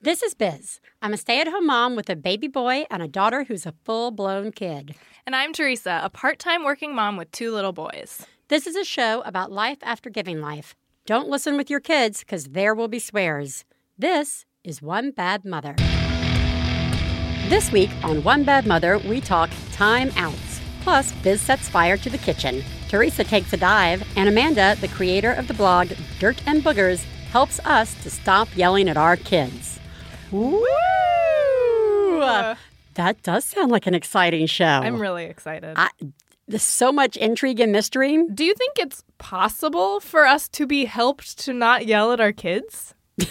This is Biz. I'm a stay at home mom with a baby boy and a daughter who's a full blown kid. And I'm Theresa, a part time working mom with two little boys. This is a show about life after giving life. Don't listen with your kids because there will be swears. This is One Bad Mother. This week on One Bad Mother, we talk time outs. Plus, Biz sets fire to the kitchen. Theresa takes a dive, and Amanda, the creator of the blog Dirt and Boogers, helps us to stop yelling at our kids. Woo! That does sound like an exciting show. I'm really excited. I, there's so much intrigue and mystery. Do you think it's possible for us to be helped to not yell at our kids? Do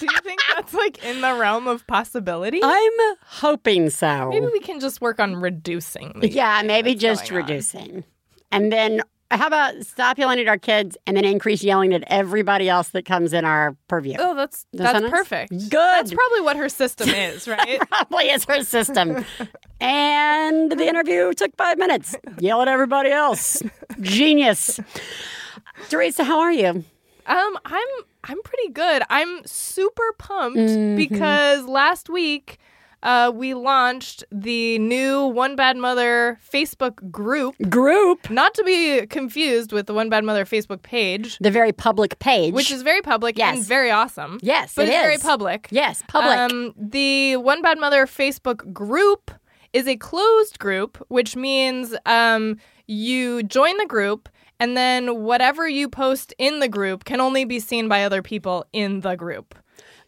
you think that's like in the realm of possibility? I'm hoping so. maybe we can just work on reducing. The yeah, maybe just going on. reducing. And then how about stop yelling at our kids and then increase yelling at everybody else that comes in our purview? Oh, that's Does that's perfect. Good. That's probably what her system is, right? Probably is her system. and the interview took five minutes. Yell at everybody else. Genius. Theresa, how are you? Um, I'm I'm pretty good. I'm super pumped Mm-hmm. because last week uh, we launched the new One Bad Mother Facebook group. Group. Not to be confused with the One Bad Mother Facebook page, The very public page. which is very public and Yes. very awesome. yes, but it it's very public. Yes, public. Um, the One Bad Mother Facebook group is a closed group, which means um, you join the group, and then whatever you post in the group can only be seen by other people in the group.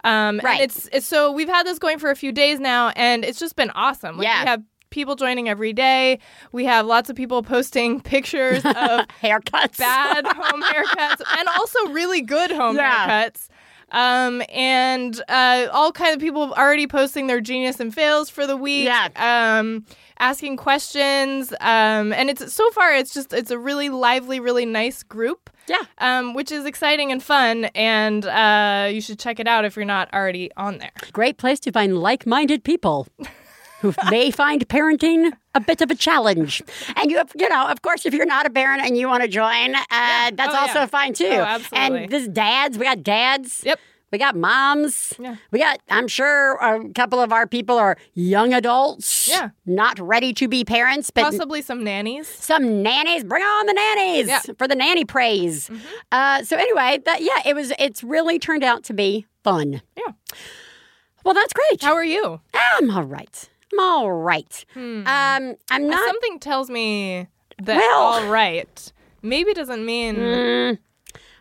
Um, Right. And it's, it's so we've had this going for a few days now, and it's just been awesome. Like, Yeah. We have people joining every day. We have lots of people posting pictures of Haircuts. bad home haircuts and also really good home Yeah. haircuts. Um, and uh, all kinds of people already posting their genius and fails for the week. Yeah. Um, asking questions. Um, and it's so far it's just it's a really lively, really nice group. Yeah. Um, which is exciting and fun, and uh, you should check it out if you're not already on there. Great place to find like minded people who may find parenting a bit of a challenge. And you have, you know, of course, if you're not a parent and you want to join, uh, that's Oh, also yeah. fine too. Oh, absolutely. And this dads, we got dads. Yep. We got moms. Yeah. We got, I'm sure a couple of our people are young adults. Yeah. Not ready to be parents, but Possibly some nannies. some nannies. Bring on the nannies Yeah. Mm-hmm. for the nanny praise. Uh, so anyway, that yeah, it was. It's really turned out to be fun. Yeah. Well, that's great. How are you? I'm all right. I'm all right. Hmm. Um, I'm not. Something tells me that Well- all right maybe doesn't mean Mm,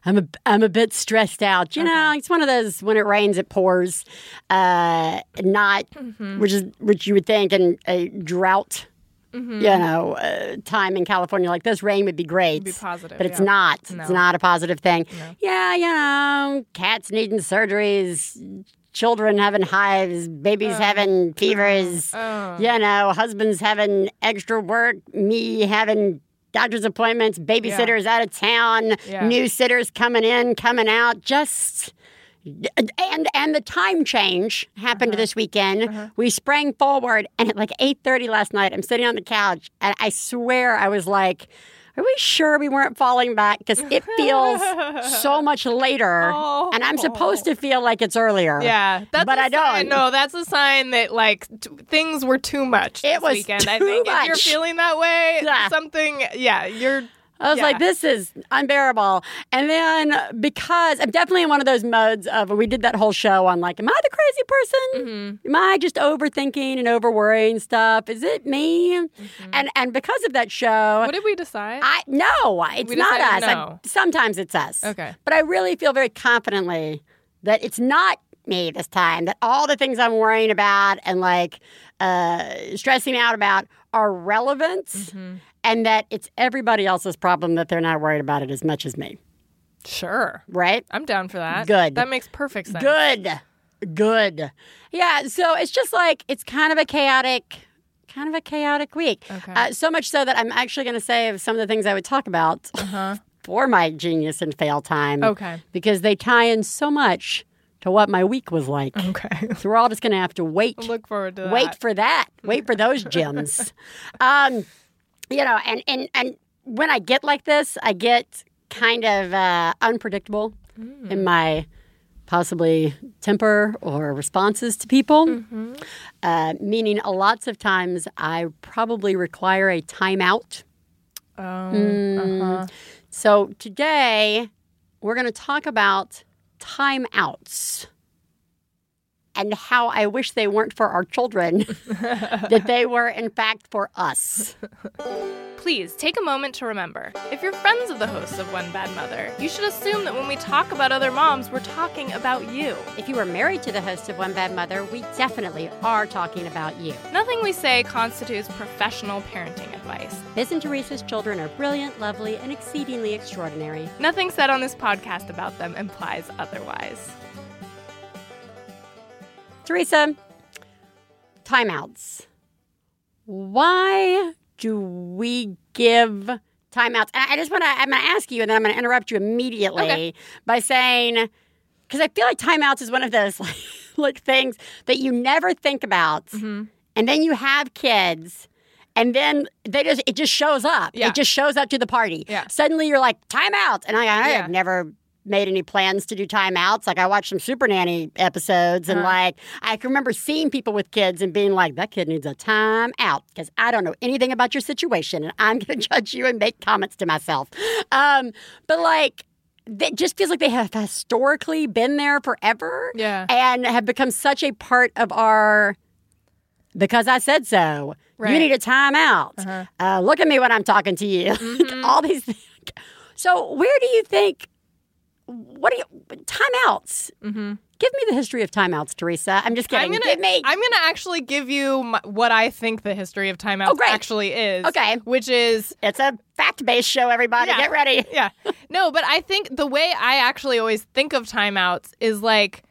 I'm a, I'm a bit stressed out. You know, it's one of those when it rains, it pours. Uh, not Mm-hmm. which is which you would think in a drought. Mm-hmm. You know, uh, time in California like this, rain would be great. be positive, but it's yeah. not. It's not a positive thing. Yeah, you know, cats needing surgeries, children having hives, babies having fevers. oh. You know, husbands having extra work, me having doctor's appointments, babysitters out of town, Yeah. new sitters coming in, coming out. Just and and the time change happened Uh-huh. this weekend. We sprang forward, and at like eight thirty last night, I'm sitting on the couch, and I swear I was like. Are we sure we weren't falling back? Because it feels so much later, and I'm supposed to feel like it's earlier. Yeah, that's But I don't. Sign, no, that's a sign that like t- things were too much. It this was weekend. I too think if you're feeling that way, Yeah. something. Yeah, you're. I was Yeah. like, this is unbearable. And then because I'm definitely in one of those modes of we did that whole show on like, am I the crazy person? Mm-hmm. Am I just overthinking and over worrying stuff? Is it me? And and because of that show, Mm-hmm. What did we decide? I no, it's We not us. decided I- sometimes it's us. Okay. But I really feel very confidently that it's not me this time. That all the things I'm worrying about and like uh, stressing out about are relevant, Mm-hmm. And that it's everybody else's problem that they're not worried about it as much as me. sure, Right? I'm down for that. Good. That makes perfect sense. Good. Good. Yeah. So it's just like it's kind of a chaotic. Kind of a chaotic week. Okay. Uh, so much so that I'm actually going to save some of the things I would talk about Uh-huh. for my genius and fail time. Okay. Because they tie in so much to what my week was like. Okay. So we're all just going to have to wait. Look forward to that. Wait for that. Wait for those gems. um, you know, and, and, and when I get like this, I get kind of uh, unpredictable Mm. in my possibly temper or responses to people. Uh, meaning, a lots of times I probably require a timeout. Oh, Mm. uh-huh. So today we're going to talk about timeouts and how I wish they weren't for our children, that they were in fact for us. Please take a moment to remember if you're friends of the hosts of One Bad Mother, you should assume that when we talk about other moms, we're talking about you. If you are married to the host of One Bad Mother, we definitely are talking about you. Nothing we say constitutes professional parenting advice. Biz and Theresa's children are brilliant, lovely, and exceedingly extraordinary. Nothing said on this podcast about them implies otherwise. Theresa, timeouts. Why do we give timeouts? And I just want to, I'm going to ask you, and then I'm going to interrupt you immediately Okay. by saying, because I feel like timeouts is one of those like, like things that you never think about, Mm-hmm. and then you have kids. And then they just it just shows up. Yeah. It just shows up to the party. Yeah. Suddenly you're like, timeout. And I, I Yeah. have never made any plans to do timeouts. Like I watched some Super Nanny episodes and Uh-huh. like I can remember seeing people with kids and being like, that kid needs a timeout because I don't know anything about your situation and I'm going to judge you and make comments to myself. Um, but like, it just feels like they have historically been there forever Yeah. and have become such a part of our because I said so. You need a timeout. Uh-huh. Uh, look at me when I'm talking to you. Mm-hmm. All these things. So, where do you think? What do you timeouts? Mm-hmm. Give me the history of timeouts, Theresa. I'm just kidding. I'm gonna, Give me. I'm gonna actually give you my, what I think the history of timeouts Oh, actually is. Okay. Which is it's a fact-based show. Everybody, Yeah. get ready. yeah. No, but I think the way I actually always think of timeouts is like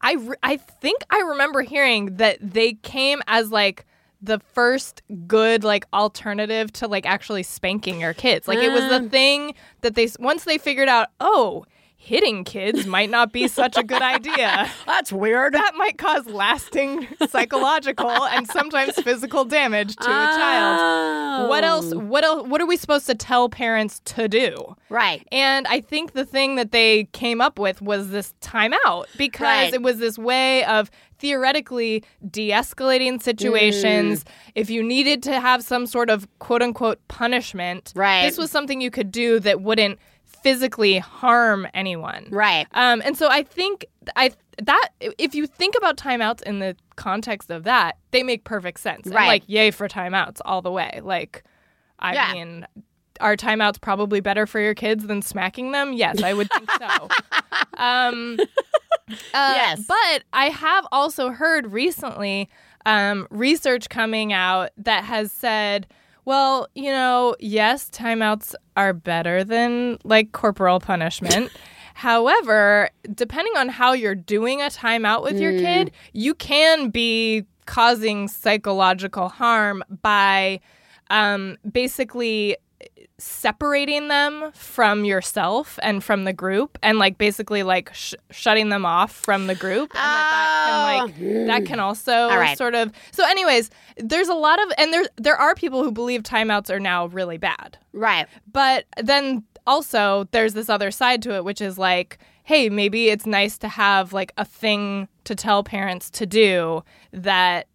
I re- I think I remember hearing that they came as like the first good like alternative to like actually spanking your kids. Like it was the Uh. thing that they once they figured out, "Oh, hitting kids might not be such a good idea." That's weird. That might cause lasting psychological and sometimes physical damage to a child. What else? Oh. What else? What are we supposed to tell parents to do? Right. And I think the thing that they came up with was this timeout because Right. it was this way of theoretically de escalating situations. Mm. If you needed to have some sort of quote unquote punishment, Right. this was something you could do that wouldn't physically harm anyone. Right. Um, and so I think I that if you think about timeouts in the context of that, they make perfect sense. And Right. like yay for timeouts all the way. Like I Yeah. mean are timeouts probably better for your kids than smacking them? Yes, I would think so. um, uh, Yes. But I have also heard recently um, research coming out that has said, well, you know, yes, timeouts are better than like corporal punishment. However, depending on how you're doing a timeout with your kid, you can be causing psychological harm by um, basically separating them from yourself and from the group and like basically like sh- shutting them off from the group and that, that can oh. like that can also right. sort of so anyways there's a lot of and there there are people who believe timeouts are now really bad Right. but then also there's this other side to it which is like hey maybe it's nice to have like a thing to tell parents to do that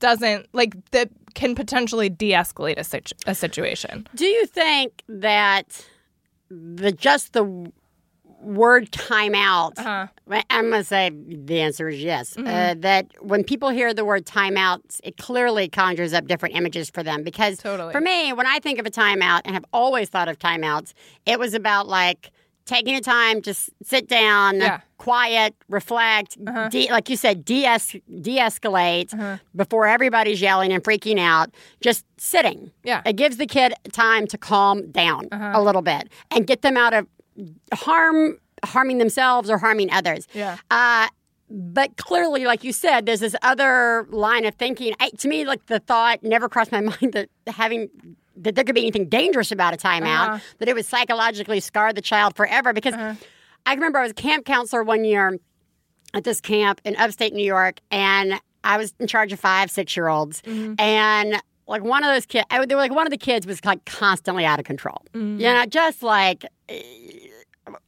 doesn't like that can potentially de-escalate a, situ- a situation Do you think that the just the word timeout? uh-huh I'm going to say the answer is yes. Mm-hmm. Uh, that when people hear the word timeout, it clearly conjures up different images for them. Because Totally. for me, when I think of a timeout and have always thought of timeouts, it was about like taking a time, just sit down, Yeah. Quiet, reflect, Uh-huh. de- like you said, de-es- de-escalate Uh-huh. before everybody's yelling and freaking out. Just sitting. Yeah. It gives the kid time to calm down Uh-huh. a little bit and get them out of harm harming themselves or harming others. Yeah. Uh, but clearly, like you said, there's this other line of thinking. I, to me, like the thought never crossed my mind that having that there could be anything dangerous about a timeout, Uh-huh. that it would psychologically scar the child forever. Because I remember I was a camp counselor one year at this camp in upstate New York, and I was in charge of five, six year olds, and like one of those kids, I, they were like one of the kids was like constantly out of control. You know, just like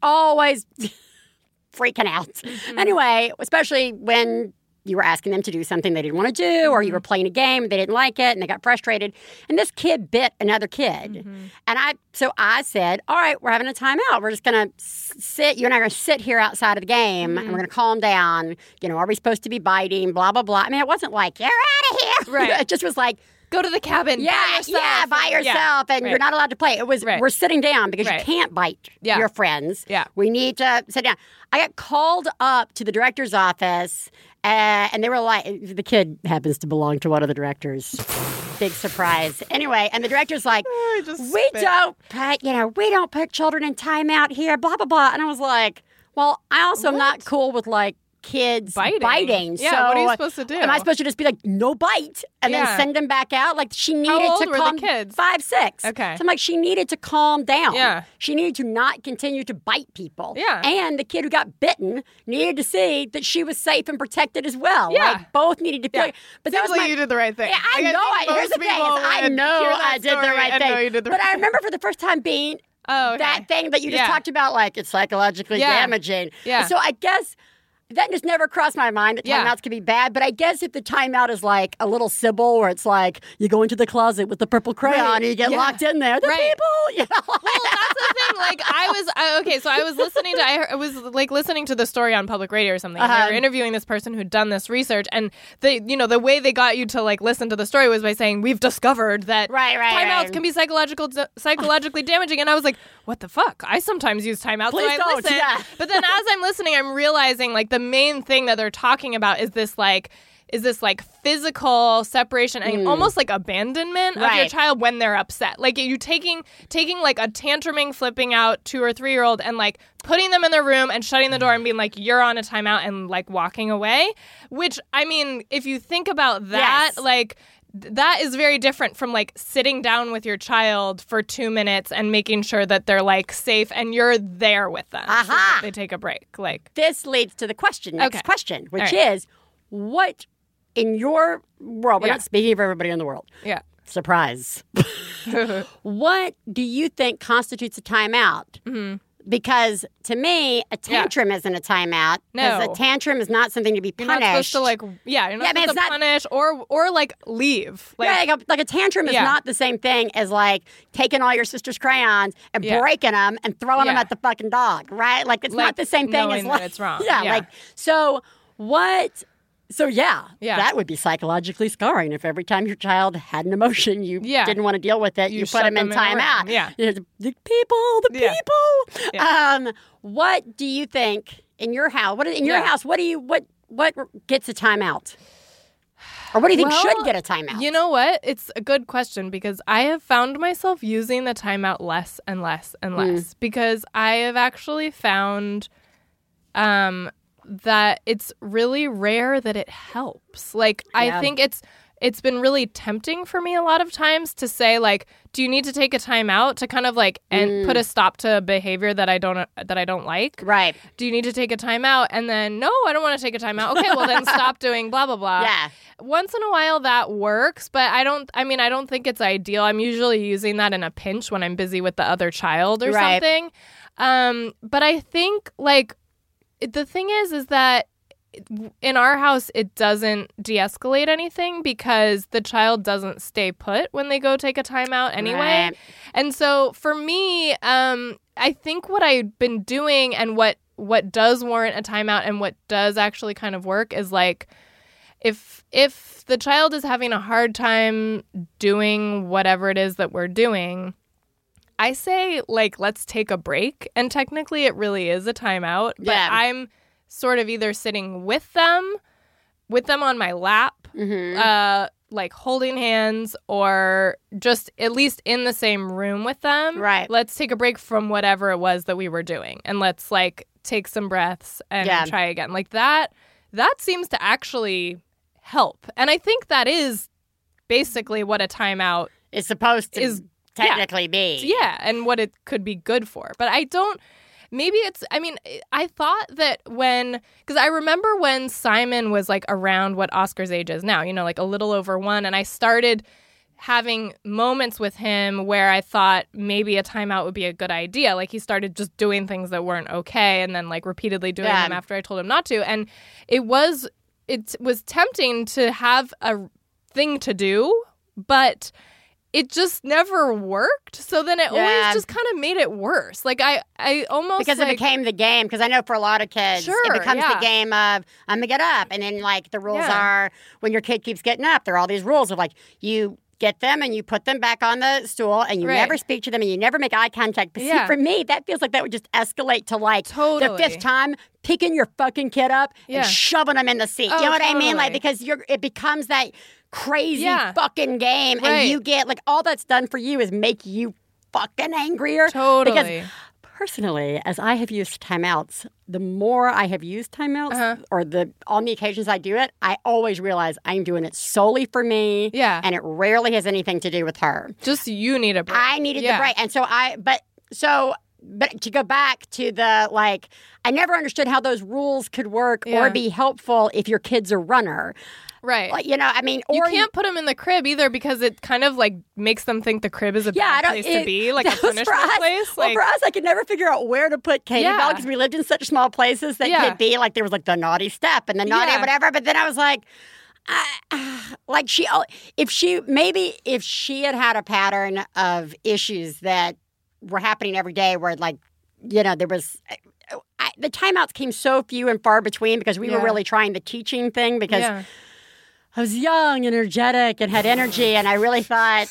always freaking out. Mm-hmm. Anyway, especially when you were asking them to do something they didn't want to do, or you Mm-hmm. were playing a game they didn't like it and they got frustrated. And this kid bit another kid, Mm-hmm. and I so I said, "All right, we're having a timeout. We're just gonna sit. You and I are gonna sit here outside of the game, and we're gonna calm down. You know, are we supposed to be biting? Blah blah blah. I mean, it wasn't like you're out of here. Right. it just was like." Go to the cabin. Yeah, by yourself. yeah, by Yeah. yourself, and Right. you're not allowed to play. It was Right. we're sitting down because Right. you can't bite Yeah. your friends. Yeah. we need to sit down. I got called up to the director's office, uh, and they were like, the kid happens to belong to one of the directors. Big surprise. Anyway, and the director's like, we spit. don't put, you know, we don't put children in timeout here. Blah blah blah. And I was like, well, I also am not cool with like kids Biting. biting. Yeah, So what are you supposed to do? Am I supposed to just be like no bite and Yeah. then send them back out? Like she needed to calm kids? five six. Okay. So I'm like she needed to calm down. Yeah. She needed to not continue to bite people. Yeah. And the kid who got bitten needed to see that she was safe and protected as well. Yeah. Like both needed to feel. Yeah. But that was like my, you did the right thing. yeah, I Like, know. I, here's the thing: is I know I did the right thing. know you did the but right I remember for the first time being Oh, okay. that thing that you just Yeah. talked about, like it's psychologically Yeah. damaging. Yeah. So I guess that just never crossed my mind that Yeah. timeouts can be bad. But I guess if the timeout is like a little Sybil, where it's like you go into the closet with the purple crayon Right. and you get Yeah. locked in there, the Right. people, you know. well, that's the thing. Like, I was I, okay. So I was listening to I, heard- I was like listening to the story on public radio or something. And Uh-huh. they were interviewing this person who'd done this research, and they, you know, the way they got you to like listen to the story was by saying we've discovered that Right, right, timeouts right. can be psychological psychologically damaging. And I was like, what the fuck? I sometimes use timeouts. Please so I don't, listen. yeah. But then as I'm listening, I'm realizing like the main thing that they're talking about is this like. Is this like physical separation and almost like abandonment of your Mm. Child when they're upset? Like you taking taking like a tantruming, flipping out two or three year old and like putting them in their room and shutting the door and being like, "You're on a timeout," and like walking away. Which I mean, if you think about that, Yes. like that is very different from like sitting down with your child for two minutes and making sure that they're like safe and you're there with them. so Aha. that they take a break. Like this leads to the question, next Okay. question, which right. is what in your world, we're Yeah. not speaking for everybody in the world. yeah. Surprise. what do you think constitutes a timeout? Mm-hmm. Because to me, a tantrum isn't a timeout. Because No. a tantrum is not something to be You're punished. not supposed to like yeah, you're not Yeah, supposed to not- punish or or like leave. Like yeah, like a, like a tantrum is Yeah. not the same thing as like taking all your sister's crayons and Yeah. breaking them and throwing them at the fucking dog, right? Like it's Like, not the same thing as like it's wrong. Yeah, Yeah. like so what so yeah, Yeah. that would be psychologically scarring if every time your child had an emotion you Yeah. didn't want to deal with it, you, You put them in them in timeout. Yeah. You know, the, the people, the Yeah. people. Um, what do you think in your house? What in your Yeah. house? What do you what what gets a timeout? Or what do you think should get a timeout? You know what? It's a good question because I have found myself using the timeout less and less and less because I have actually found um that it's really rare that it helps. Like Yeah. I think it's it's been really tempting for me a lot of times to say like do you need to take a timeout to kind of like and put a stop to a behavior that I don't that I don't like? right. Do you need to take a timeout? And then no, I don't want to take a timeout. Okay, well then stop doing blah blah blah Yeah. once in a while that works but i don't i mean i don't think it's ideal i'm usually using that in a pinch when i'm busy with the other child or Right. something um but i think like the thing is is that in our house it doesn't de-escalate anything because the child doesn't stay put when they go take a timeout anyway Right. and so for me um i think what i've been doing and what what does warrant a timeout and what does actually kind of work is like if if the child is having a hard time doing whatever it is that we're doing i say like let's take a break and technically it really is a timeout but Yeah. i'm sort of either sitting with them with them on my lap Mm-hmm. uh like holding hands or just at least in the same room with them Right. let's take a break from whatever it was that we were doing and let's like take some breaths and Yeah. try again like that that seems to actually help and i think that is basically what a timeout is supposed to Is- technically be. yeah and what it could be good for but i don't maybe it's i mean i thought that when because i remember when simon was like around what oscar's age is now you know like a little over one and i started having moments with him where I thought maybe a timeout would be a good idea. Like he started just doing things that weren't okay and then like repeatedly doing Yeah. them after I told him not to. And it was it was tempting to have a thing to do, but it just never worked. So then it Yeah. always just kind of made it worse. Like I I almost because like, it became the game. Because I know for a lot of kids, Sure, it becomes yeah. the game of I'm gonna get up, and then like the rules Yeah. are when your kid keeps getting up, there are all these rules of like you get them and you put them back on the stool, and you Right. never speak to them, and you never make eye contact. But Yeah. see, for me, that feels like that would just escalate to like the fifth time picking your fucking kid up Yeah. and shoving them in the seat. Oh, you know what I mean? Like because you're it becomes that crazy Yeah. fucking game, Right. and you get like all that's done for you is make you fucking angrier. Totally. Because personally, as I have used timeouts, the more I have used timeouts, Uh-huh. or the on the occasions I do it, I always realize I'm doing it solely for me. Yeah. and it rarely has anything to do with her. just you need a break. I needed Yeah. the break, and so I. But so. But to go back to the like, I never understood how those rules could work Yeah. or be helpful if your kid's a runner. Right. Like, you know, I mean, you can't put them in the crib either because it kind of like makes them think the crib is a Yeah, bad place it- to be, like a punishment us. place. Well, Like, for us, I could never figure out where to put Katie Bell Yeah. because we lived in such small places that Yeah. could be like there was like the naughty step and the naughty Yeah. whatever. But then I was like, I, like she, if she maybe if she had had a pattern of issues that were happening every day, where like you know there was. I, the timeouts came so few and far between because we were really trying the teaching thing because yeah. I was young, energetic, and had energy, and I really thought,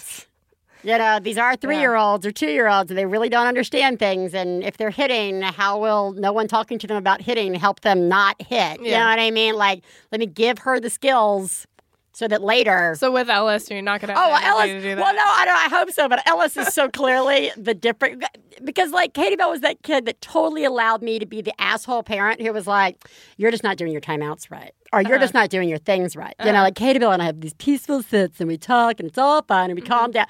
you know, these are three year olds or two year olds, and they really don't understand things. And if they're hitting, how will no one talking to them about hitting help them not hit? You know what I mean? Like, let me give her the skills so that later. So with Ellis, you're not gonna. Oh, Have well, Ellis. to do that. Well, no, I don't. I hope so, but Ellis is so clearly the different because, like, Katie Bell was that kid that totally allowed me to be the asshole parent who was like, "You're just not doing your timeouts right, or you're Uh-huh. just not doing your things right." You know, like Katie Bell and I have these peaceful sits and we talk and it's all fun and we Mm-hmm. calm down.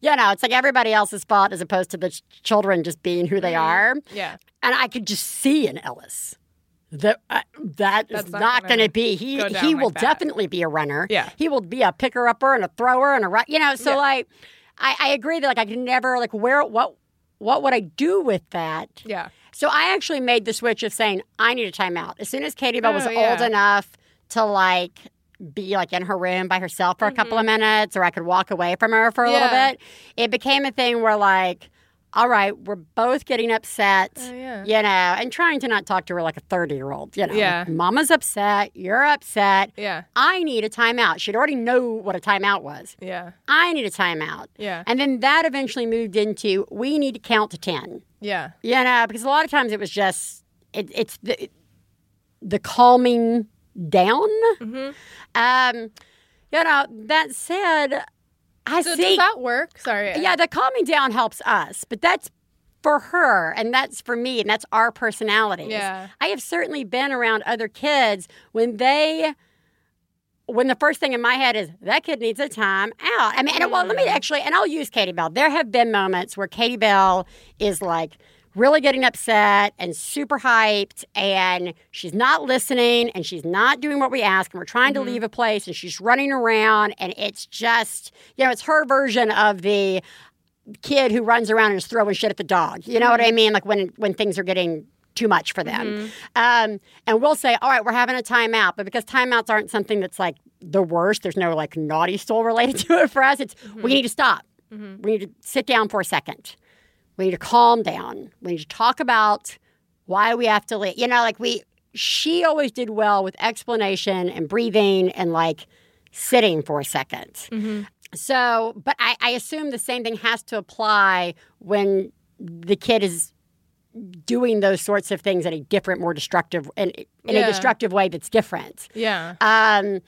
you know, it's like everybody else's fault as opposed to the ch- children just being who Mm-hmm. they are. Yeah. And I could just see in Ellis that uh, that is That's not not gonna be. He he like will that. definitely be a runner. Yeah. he will be a picker upper and a thrower and a run. You know, so Yeah. like I, I agree that like I can never like where what what would I do with that? Yeah. So I actually made the switch of saying I need a timeout as soon as Katie Bell was Oh, yeah. old enough to like be like in her room by herself for a couple of minutes or I could walk away from her for a little Mm-hmm. Bit. It became a thing where like all right, we're both getting upset, Oh, yeah. you know, and trying to not talk to her like a 30 year old, you know. Yeah. Mama's upset, you're upset. Yeah. I need a timeout. She'd already know what a timeout was. Yeah. I need a timeout. Yeah. And then that eventually moved into we need to count to 10. Yeah. You know, because a lot of times it was just it, it's the the calming down. Mm-hmm. Um, you know, that said, I So see. does that work? Sorry. yeah, the calming down helps us, but that's for her and that's for me and that's our personalities. Yeah. I have certainly been around other kids when they when the first thing in my head is that kid needs a time out. I mean, and well, let me mm. actually, and I'll use Katie Bell. There have been moments where Katie Bell is like really getting upset and super hyped, and she's not listening and she's not doing what we ask, and we're trying to mm-hmm. leave a place, and she's running around, and it's just, you know, it's her version of the kid who runs around and is throwing shit at the dog. You know what mm-hmm. I mean? Like when when things are getting too much for them. Mm-hmm. Um, and we'll say, all right, we're having a timeout. But because timeouts aren't something that's like the worst, there's no like naughty soul related to it for us. It's we need to stop. We need to sit down for a second. We need to calm down. We need to talk about why we have to leave. You know, like we, she always did well with explanation and breathing and like sitting for a 2nd So, but I, I assume the same thing has to apply when the kid is doing those sorts of things in a different, more destructive, in, in a destructive way that's different. Yeah. Um,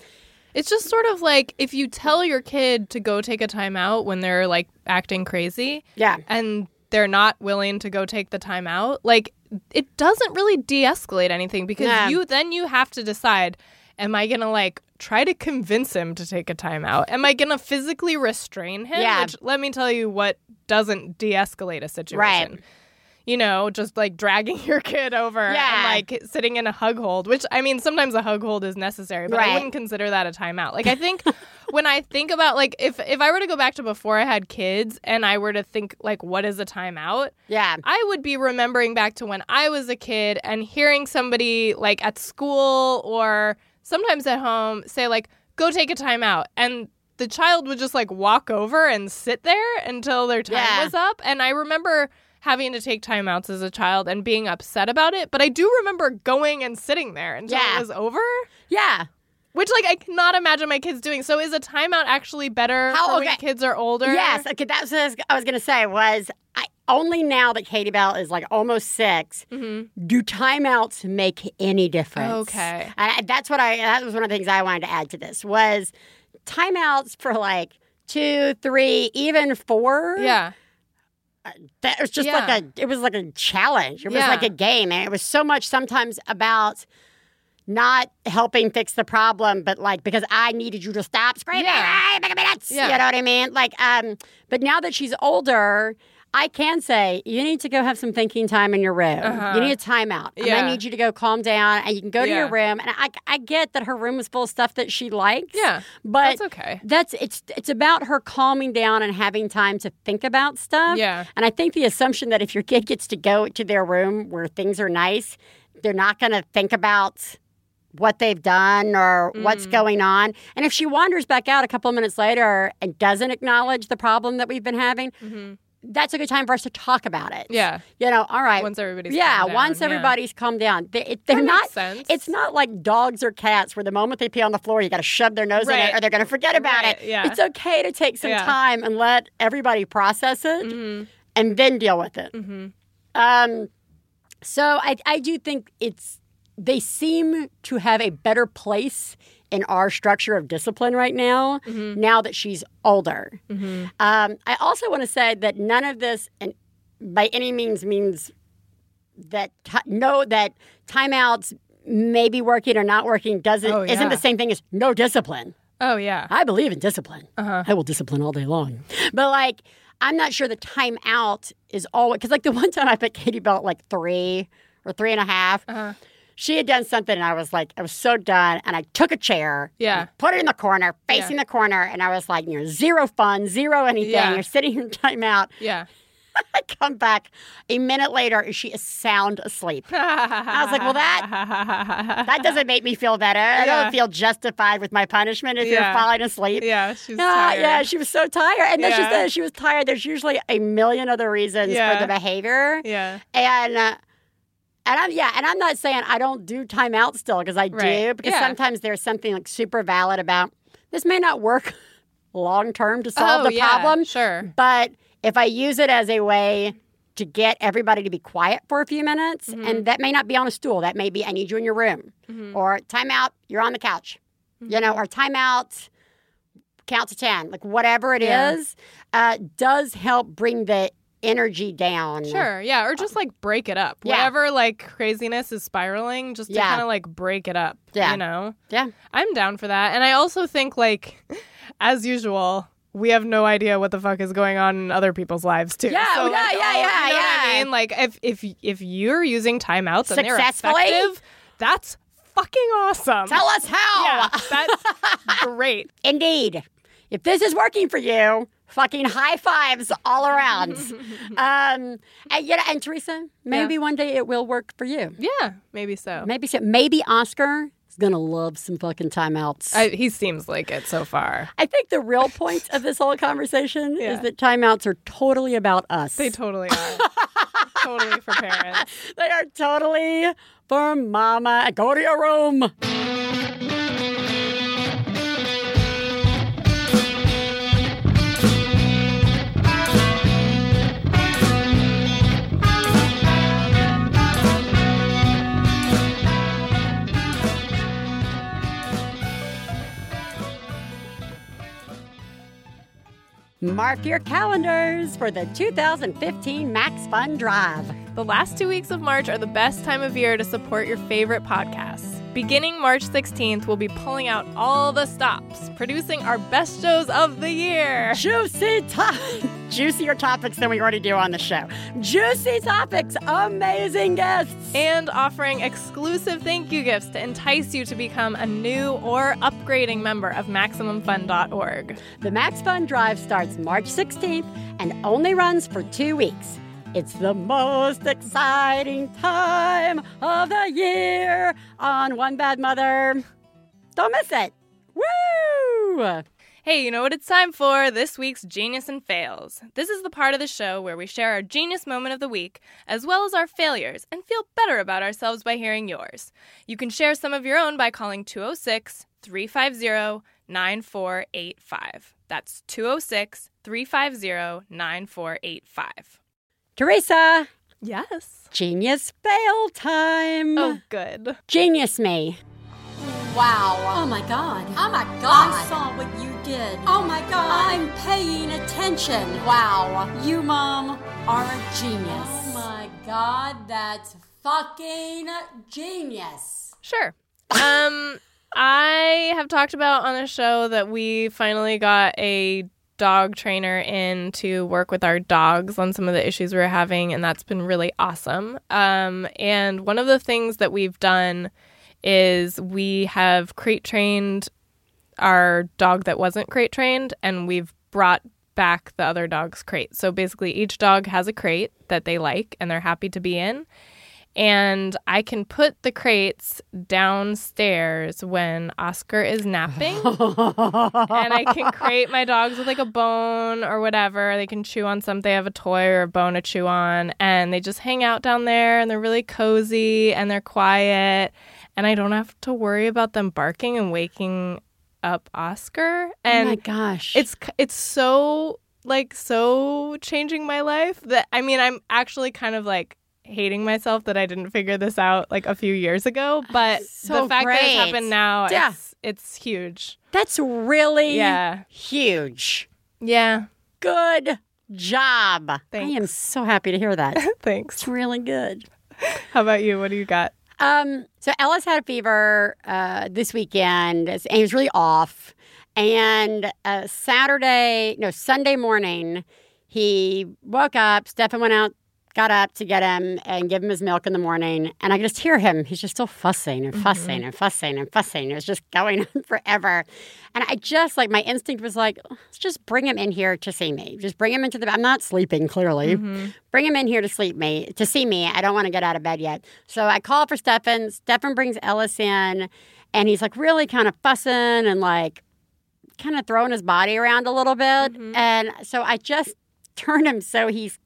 It's just sort of like if you tell your kid to go take a time out when they're like acting crazy yeah. and they're not willing to go take the time out, like it doesn't really de-escalate anything because Yeah. you then you have to decide am I going to like try to convince him to take a time out? Am I going to physically restrain him? Yeah. Which let me tell you what doesn't de-escalate a situation. Right. You know, just like dragging your kid over Yeah. and like sitting in a hug hold, which I mean, sometimes a hug hold is necessary, but Right. I wouldn't consider that a timeout. Like, I think when I think about like if if I were to go back to before I had kids and I were to think like what is a timeout, Yeah. I would be remembering back to when I was a kid and hearing somebody like at school or sometimes at home say like go take a timeout and the child would just like walk over and sit there until their time Yeah. was up and I remember having to take timeouts as a child and being upset about it, but I do remember going and sitting there until Yeah. it was over. Yeah. Which, like, I cannot imagine my kids doing. So, is a timeout actually better How- for when kids are older? Yes. Okay. That's what I was, going to say was I only now that Katie Bell is like almost 6 Mm-hmm. do timeouts make any difference? Okay. I- that's what I, that was one of the things I wanted to add to this was timeouts for like two, three, even four. Yeah. That was just Yeah. like a, it was like a challenge. It was Yeah. like a game. And it was so much sometimes about not helping fix the problem, but like because I needed you to stop screaming. Yeah. Hey, make a minute. Yeah. You know what I mean? Like, um, but now that she's older, I can say you need to go have some thinking time in your room. Uh-huh. You need a timeout. And Yeah. I need you to go calm down and you can go to your room. And I, I get that her room was full of stuff that she likes. Yeah. But That's okay. that's it's it's about her calming down and having time to think about stuff. Yeah. And I think the assumption that if your kid gets to go to their room where things are nice, they're not going to think about what they've done or Mm. what's going on. And if she wanders back out a couple of minutes later and doesn't acknowledge the problem that we've been having, that's a good time for us to talk about it. Mm-hmm. Yeah. You know, all right. Once everybody's yeah, calmed down, once yeah. everybody's calmed down. They, it- they're not sense. it's not like dogs or cats where the moment they pee on the floor you got to shove their nose in it or they're going to forget about Right, it. yeah. It's okay to take some Yeah. time and let everybody process it Mm-hmm. and then deal with it. Um, so I, I do think it's they seem to have a better place in our structure of discipline right now. Mm-hmm. Now that she's older, um, I also want to say that none of this, and by any means, means that ti no that timeouts may be working or not working doesn't Oh, isn't the same thing as no discipline. Oh, yeah. I believe in discipline. Uh-huh. I will discipline all day long. But like, I'm not sure the timeout is always because like the one time I put Katie Bell at like three or three and a half. Uh-huh. She had done something, and I was like, I was so done. And I took a chair, Yeah. put it in the corner, facing the corner, and I was like, you know, zero fun, zero anything. Yeah. You're sitting in timeout. Yeah. I come back a minute later, and she is sound asleep. I was like, well, that that doesn't make me feel better. I Yeah. don't feel justified with my punishment if Yeah. you're falling asleep. yeah. She's Yeah, tired. yeah, she was so tired. And then she said she was tired. There's usually a million other reasons Yeah. for the behavior. Yeah. And uh, and I'm yeah, and I'm not saying I don't do timeout still because I do because Yeah. sometimes there's something like super valid about this may not work long term to solve oh, the yeah, problem, Sure. but if I use it as a way to get everybody to be quiet for a few minutes, Mm-hmm. and that may not be on a stool, that may be I need you in your room, or timeout, you're on the couch, you know, or timeout, count to 10, like whatever it is, Yeah. uh, does help bring the energy down. Sure, yeah, or just like break it up. Yeah. Whatever like craziness is spiraling, just to Yeah. kind of like break it up. Yeah. You know? Yeah. I'm down for that. And I also think like as usual, we have no idea what the fuck is going on in other people's lives too. Yeah, so, yeah, like, yeah, oh, yeah, You know what I yeah. mean? Like if if if you're using timeouts and they're Successfully? effective, that's fucking awesome. Tell us how. yeah, that's great. Indeed. If this is working for you, fucking high fives all around. um, and, you know, and Theresa, maybe one day it will work for you. Yeah, maybe so. Maybe so. Maybe Oscar is gonna love some fucking timeouts. I, he seems like it so far. I think the real point of this whole conversation Yeah. is that timeouts are totally about us. They totally are. totally for parents. They are totally for mama. Go to your room. Mark your calendars for the 2015 Max Fun Drive. The last two weeks of March are the best time of year to support your favorite podcasts. Beginning March 16th, we'll be pulling out all the stops, producing our best shows of the year. Juicy time, juicier topics than we already do on the show. Juicy topics, amazing guests. And offering exclusive thank you gifts to entice you to become a new or upgrading member of MaximumFun.org. The Max Fun Drive starts March 16th and only runs for two weeks. It's the most exciting time of the year on One Bad Mother. Don't miss it. Woo! Hey, you know what it's time for? This week's Genius and Fails. This is the part of the show where we share our genius moment of the week, as well as our failures, and feel better about ourselves by hearing yours. You can share some of your own by calling 206 350 9485. That's 206 350 9485. Theresa, Yes. genius fail time. Oh, good. Genius me. Wow. Oh my god. Oh my God. I saw what you did. Oh my god. I'm paying attention. Wow. You, Mom, are a genius. Oh my god, that's fucking genius. Sure. Um, I have talked about on the show that we finally got a dog trainer in to work with our dogs on some of the issues we are having, and that's been really awesome. Um, and one of the things that we've done is we have crate trained our dog that wasn't crate trained, and we've brought back the other dog's crate. So basically, each dog has a crate that they like and they're happy to be in and I can put the crates downstairs when Oscar is napping. and I can crate my dogs with like a bone or whatever. They can chew on something. They have a toy or a bone to chew on. And they just hang out down there and they're really cozy and they're quiet. And I don't have to worry about them barking and waking up Oscar. oh And my gosh. it's it's so like so changing my life that I mean I'm actually kind of like hating myself that I didn't figure this out like a few years ago, but So the fact that great. it's happened now, Yeah. it's it's huge. That's really Yeah. huge. Yeah. Good job. I am so happy to hear that. Thanks. It's really good. How about you? What do you got? Um, so Ellis had a fever uh, this weekend, and he was really off. And uh, Saturday, no, Sunday morning, he woke up. Stefan went out, got up to get him and give him his milk in the morning. And I could just hear him. He's just still fussing and mm-hmm. fussing and fussing and fussing. It was just going on forever. And I just like my instinct was like, let's just bring him in here to see me. Just bring him into the. I'm not sleeping clearly. Mm-hmm. Bring him in here to sleep me to see me. I don't want to get out of bed yet. So I call for Stefan. Stefan brings Ellis in, and he's like really kind of fussing and like kind of throwing his body around a little bit. Mm-hmm. And so I just turn him so he's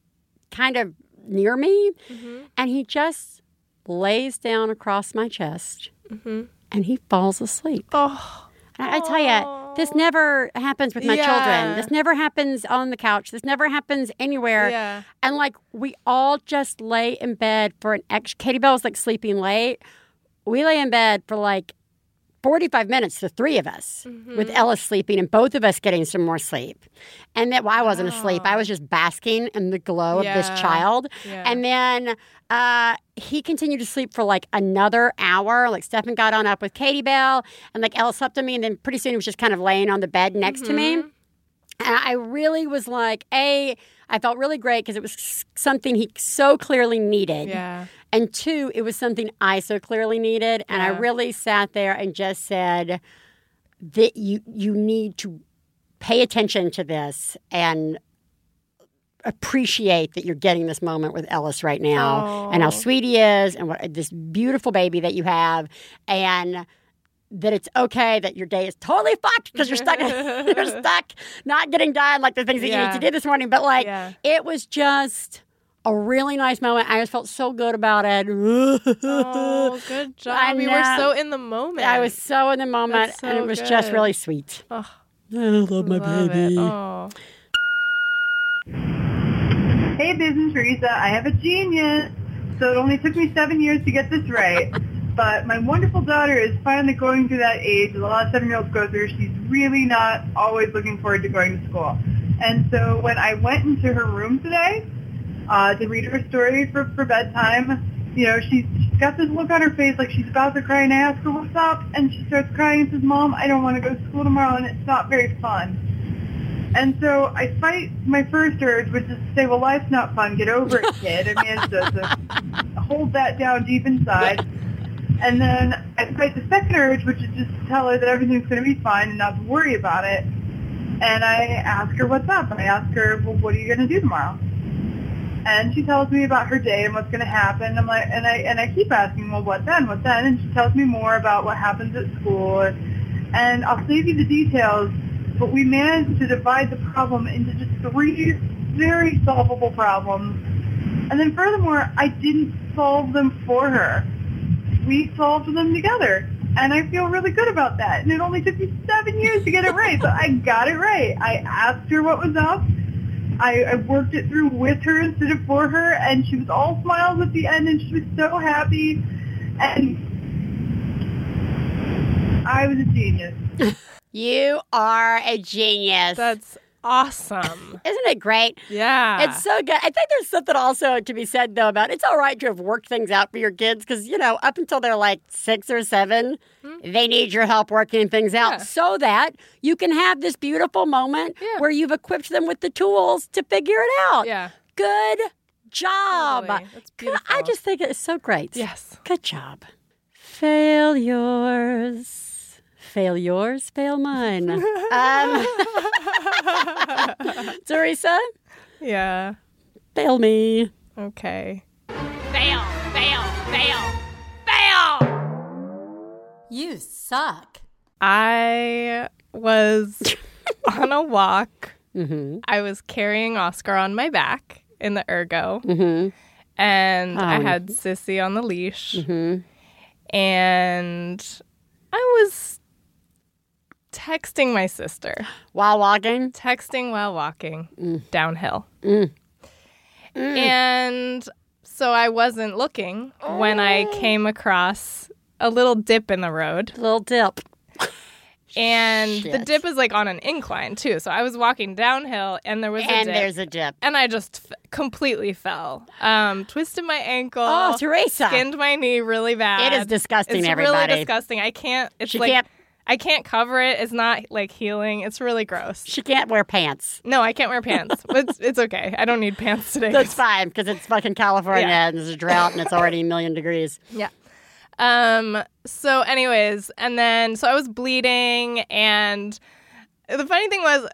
kind of near me, mm-hmm. and he just lays down across my chest, mm-hmm. and he falls asleep. Oh, I, I tell you, this never happens with my Yeah. children. This never happens on the couch. This never happens anywhere. yeah. And like we all just lay in bed for an extra. Katie Bell's like sleeping late. We lay in bed for like 45 minutes, the three of us, Mm-hmm. with Ellis sleeping and both of us getting some more sleep. And that well, I wasn't asleep. I was just basking in the glow of this child. Yeah. And then uh, he continued to sleep for like another hour. Like Stefan got on up with Katie Bell and like Ellis slept on me. And then pretty soon he was just kind of laying on the bed next to Mm-hmm. me. And I really was like, A, I felt really great because it was something he so clearly needed. Yeah. And two, it was something I so clearly needed. And I really sat there and just said that you you need to pay attention to this and appreciate that you're getting this moment with Ellis right now and how sweet he is and what this beautiful baby that you have and that it's okay that your day is totally fucked because you're stuck you're stuck not getting done like the things that you need to do this morning but like Yeah. it was just a really nice moment. I just felt so good about it. Oh, good job. I We were so in the moment. I was so in the moment, That's and it so was just really sweet. Oh, I love my love baby. Oh. Hey, Biz and Theresa, I have a genius. So it only took me seven years to get this right. But my wonderful daughter is finally going through that age that a lot of seven-year-olds go through. She's really not always looking forward to going to school. And so when I went into her room today uh, to read her story for, for bedtime, you know, she's, she's got this look on her face like she's about to cry, and I ask her, what's up? And she starts crying and says, Mom, I don't want to go to school tomorrow, and it's not very fun. And so I fight my first urge, which is to say, well, life's not fun. Get over it, kid. I mean, it's just a, hold that down deep inside. And then I fight the second urge, which is just to tell her that everything's going to be fine and not to worry about it. And I ask her what's up. And I ask her, well, what are you going to do tomorrow? And she tells me about her day and what's going to happen. I'm like, and I and I keep asking, well, what then? What then? And she tells me more about what happens at school. And I'll save you the details, but we managed to divide the problem into just three very solvable problems. And then furthermore, I didn't solve them for her. We solved them together. And I feel really good about that. And it only took me seven years to get it right, but I got it right. I asked her what was up. I, I worked it through with her instead of for her, and she was all smiles at the end, and she was so happy. And I was a genius. You are a genius. That's awesome. Isn't it great? Yeah. It's so good. I think there's something also to be said though about it's all right to have worked things out for your kids because you know up until they're like six or 7 hmm? they need your help working things out. Yeah. so that you can have this beautiful moment Yeah. where you've equipped them with the tools to figure it out. yeah. Good job. Totally. I just think it's so great. Yes. Good job. Fail yours. Fail yours, fail mine. um, Theresa, Yeah. fail me. Okay. Fail, fail, fail, fail! You suck. I was on a walk. Mm-hmm. I was carrying Oscar on my back in the ergo, Mm-hmm. and I Oh. had Sissy on the leash, Mm-hmm. and I was texting my sister, While walking. texting while walking Mm. downhill. And so I wasn't looking when I Oh. came across a little dip in the road. Little dip. And the dip is like on an incline too. So I was walking downhill and there was a And dip. there's a dip. and I just f- completely fell. Um, twisted my ankle. Oh, Theresa. Skinned my knee really bad. It is disgusting, It's everybody. really disgusting. I can't. It's She like can't- I can't cover it. It's not like healing. It's really gross. She can't wear pants. No, I can't wear pants. it's it's okay. I don't need pants today. That's fine because it's fucking California Yeah. and there's a drought and it's already a million degrees. Yeah. Um. So, anyways, and then so I was bleeding, and the funny thing was,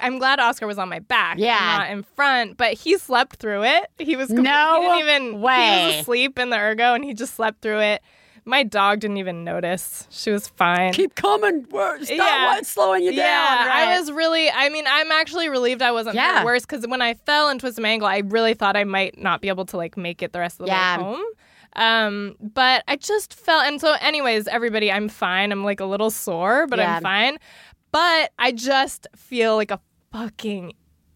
I'm glad Oscar was on my back, Yeah. not in front. But he slept through it. He was No he didn't even He way. was asleep in the ergo, and he just slept through it. My dog didn't even notice. She was fine. Keep coming. Stop Yeah. what's slowing you yeah, down. right? I was really. I mean, I'm actually relieved I wasn't Yeah. worse because when I fell and twisted my ankle, I really thought I might not be able to like make it the rest of the Yeah. way home. Um, but I just felt, and so, anyways, everybody, I'm fine. I'm like a little sore, but Yeah. I'm fine. But I just feel like a fucking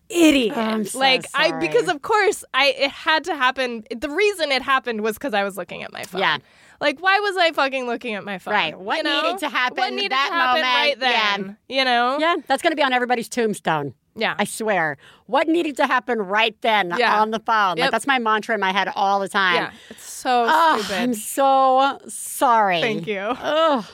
idiot. Oh, I'm so like I because of course I it had to happen. The reason it happened was because I was looking at my phone. Yeah. Like why was I fucking looking at my phone? Right. What You know? needed to happen What needed that to happen moment? right Yeah. then? You know? Yeah, that's going to be on everybody's tombstone. Yeah. I swear. What needed to happen right then Yeah. on the phone? Like that's my mantra in my head all the time. yeah. It's so Oh, stupid. I'm so sorry. Thank you. Ugh.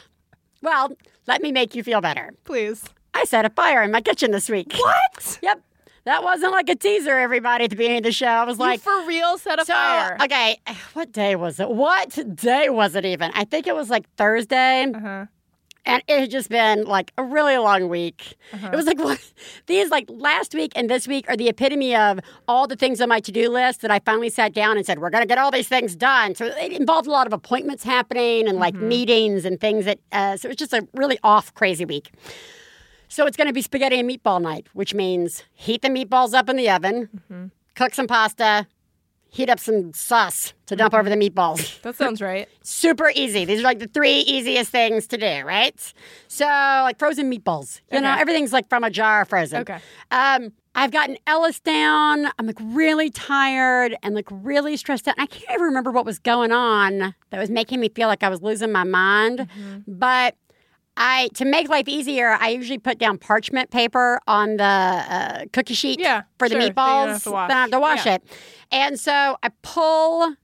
Well, let me make you feel better. Please. I set a fire in my kitchen this week. What? Yep. That wasn't like a teaser, everybody, at the beginning of the show. I was like, you for real set a so, fire. okay, what day was it? What day was it even? I think it was like Thursday. Uh-huh. And it had just been like a really long week. Uh-huh. It was like what, these like last week and this week are the epitome of all the things on my to-do list that I finally sat down and said we're going to get all these things done. So it involved a lot of appointments happening and Mm-hmm. like meetings and things that. Uh, so it was just a really off, crazy week. So it's going to be spaghetti and meatball night, which means heat the meatballs up in the oven, Mm-hmm. cook some pasta, heat up some sauce to dump over the meatballs. That sounds right. Super easy. These are like the three easiest things to do, right? So, like frozen meatballs. You know, everything's like from a jar frozen. Okay. Um, I've gotten Ellis down. I'm like really tired and like really stressed out. And I can't even remember what was going on that was making me feel like I was losing my mind. Mm-hmm. But I, to make life easier, I usually put down parchment paper on the uh, cookie sheet Yeah, for the sure, so don't meatballs. have to wash. Then I have to wash Yeah. it. And so I pull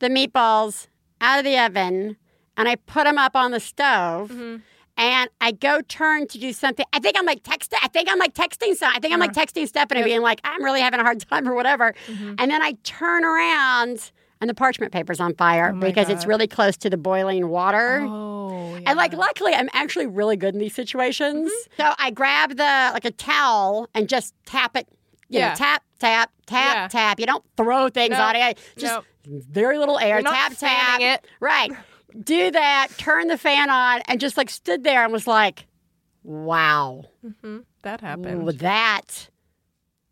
the meatballs out of the oven and I put them up on the stove. Mm-hmm. and I go turn to do something. I think I'm like texting. I think I'm like texting. So I think I'm like texting Stephanie, being like, I'm really having a hard time or whatever. And then I turn around and the parchment paper's on fire my because it's really close to the boiling water. Oh, And like, luckily, I'm actually really good in these situations. Mm-hmm. So I grab the like a towel and just tap it. You Yeah. know, tap, tap, tap, Yeah. tap. You don't throw things No. on it. Just No. very little air. You're tap, tap. it. Right. Do that. Turn the fan on, and just like stood there and was like, "Wow, that happened. That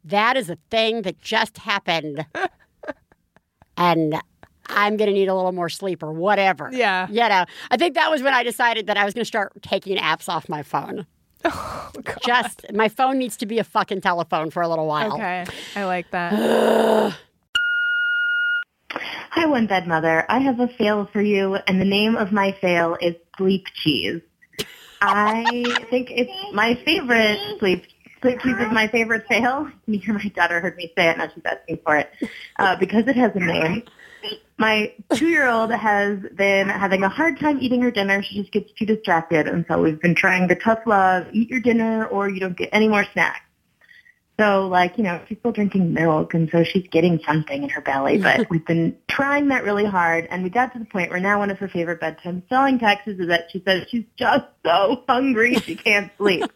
that is a thing that just happened." and I'm gonna need a little more sleep or whatever. Yeah. You know, I think that was when I decided that I was gonna start taking apps off my phone. Oh, Just my phone needs to be a fucking telephone for a little while. Okay, I like that. Hi, One Bad Mother. I have a fail for you, and the name of my fail is Sleep Cheese. I think it's my favorite sleep. Cheese is my favorite fail. Me or my daughter heard me say it, and now she's asking for it uh, because it has a name. My two-year-old has been having a hard time eating her dinner. She just gets too distracted, and so we've been trying the tough love: eat your dinner, or you don't get any more snacks. So, like, you know, she's still drinking milk, and so she's getting something in her belly. But we've been trying that really hard, and we got to the point where now one of her favorite bedtime spelling texts is that she says she's just so hungry she can't sleep.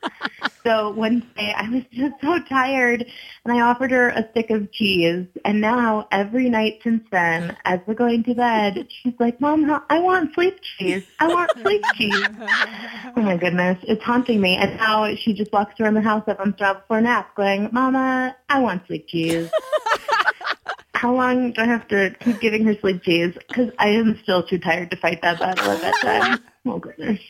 so one day I was just so tired, and I offered her a stick of cheese. And now every night since then, mm. as we're going to bed, she's like, "Mom, I want sleep cheese. I want sleep cheese." Oh my goodness, it's haunting me. And now she just walks around the house up on straw before a nap going, Mama, I want sleep cheese. How long do I have to keep giving her sleep cheese? Because I am still too tired to fight that battle at bedtime. Oh goodness.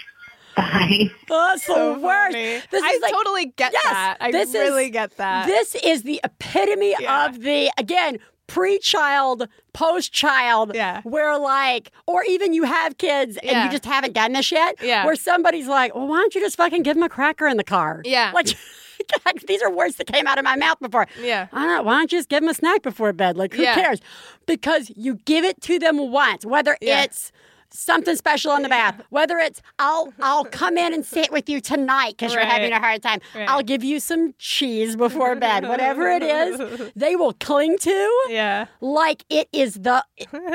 Bye. Oh, that's So the worst. funny. This I is like, totally get Yes, that. I this is- really get that. This is the epitome Yeah. of the again pre-child, post-child, Yeah. where like, or even you have kids and Yeah. you just haven't gotten this yet. Yeah. Where somebody's like, well, why don't you just fucking give them a cracker in the car? Yeah. Like, God, these are words that came out of my mouth before. Yeah. I don't know. Why don't you just give them a snack before bed? Like, who Yeah. cares? Because you give it to them once, whether Yeah. it's something special in the bath, whether it's I'll I'll come in and sit with you tonight because you're having a hard time. Right. I'll give you some cheese before bed, whatever it is, they will cling to yeah. like it is the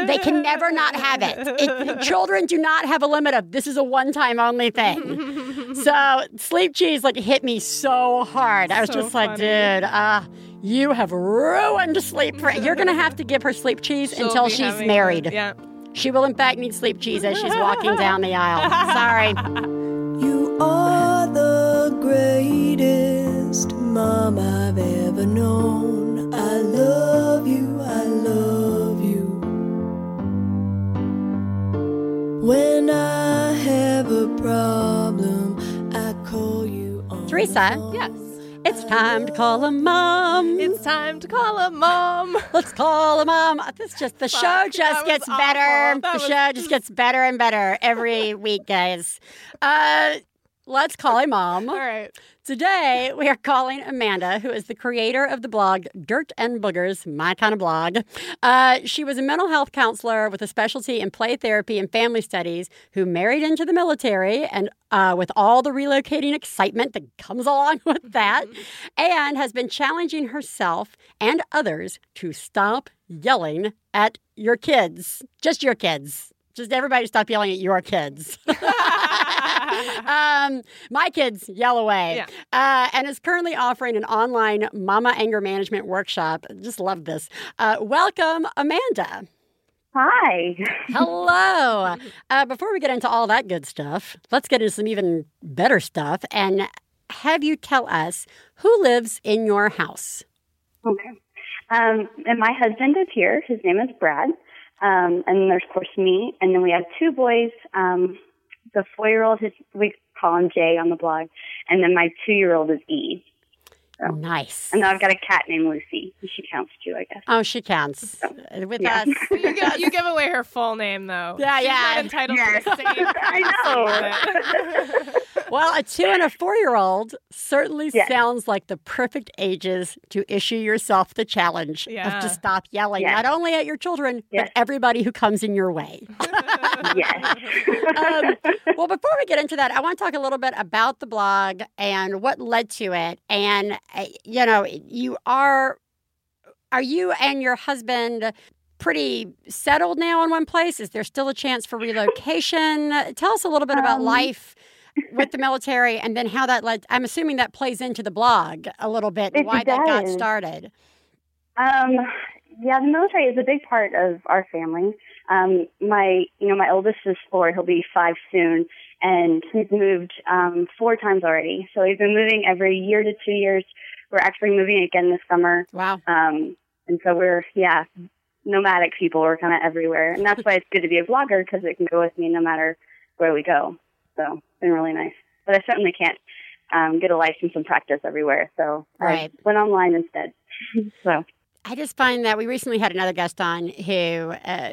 they can never not have it. it children do not have a limit of this is a one time only thing so sleep cheese like hit me so hard i was So just like funny. dude uh you have ruined sleep for you're gonna have to give her sleep cheese She'll until she's married it. Yeah. She will in fact need sleep cheese as she's walking down the aisle sorry You are the greatest mom I've ever known. I love you, I love you. When I have a problem, I call you on Theresa. Yes. It's time to call a mom It's time to call a mom. Let's call a mom. This just the show just gets awful. better. That the was show just gets better and better every week, guys. Uh, let's call a mom. All right. Today we are calling Amanda, who is the creator of the blog Dirt and Boogers, my kind of blog. Uh, she was a mental health counselor with a specialty in play therapy and family studies, who married into the military and uh, with all the relocating excitement that comes along with that, and has been challenging herself and others to stop yelling at your kids, just your kids. Just everybody stop yelling at your kids. um, my kids yell away. Yeah. Uh, and is currently offering an online mama anger management workshop. Just love this. Uh, welcome, Amanda. Hi. Hello. uh, before we get into all that good stuff, let's get into some even better stuff and have you tell us who lives in your house. Okay. Um, and my husband is here. His name is Brad. Um, and there's, of course, me. And then we have two boys. Um, the four-year-old, his, we call him Jay on the blog. And then my two-year-old is E. Nice. And then I've got a cat named Lucy. She counts too, I guess. Oh, she counts Uh, with Yeah. us. You give, you give away her full name though. Yeah, She's yeah. Not entitled Yes. to the same. I know. well, a two and a four year old certainly Yes. sounds like the perfect ages to issue yourself the challenge Yeah. of to stop yelling, Yes. not only at your children, Yes. but everybody who comes in your way. yes. um, well, before we get into that, I want to talk a little bit about the blog and what led to it. And, you know, you are, are you and your husband pretty settled now in one place? Is there still a chance for relocation? Tell us a little bit about Um, life with the military and then how that led. I'm assuming that plays into the blog a little bit and why that got started. Um, yeah, the military is a big part of our family. Um, my, you know, my oldest is four. He'll be five soon, and he's moved um, four times already. So he's been moving every year to two years. We're actually moving again this summer. Wow. Um, and so we're, yeah, nomadic people. We're kind of everywhere, and that's why it's good to be a blogger because it can go with me no matter where we go. So it's been really nice. But I certainly can't um, get a license and practice everywhere. So Right. I went online instead. so. I just find that we recently had another guest on who uh,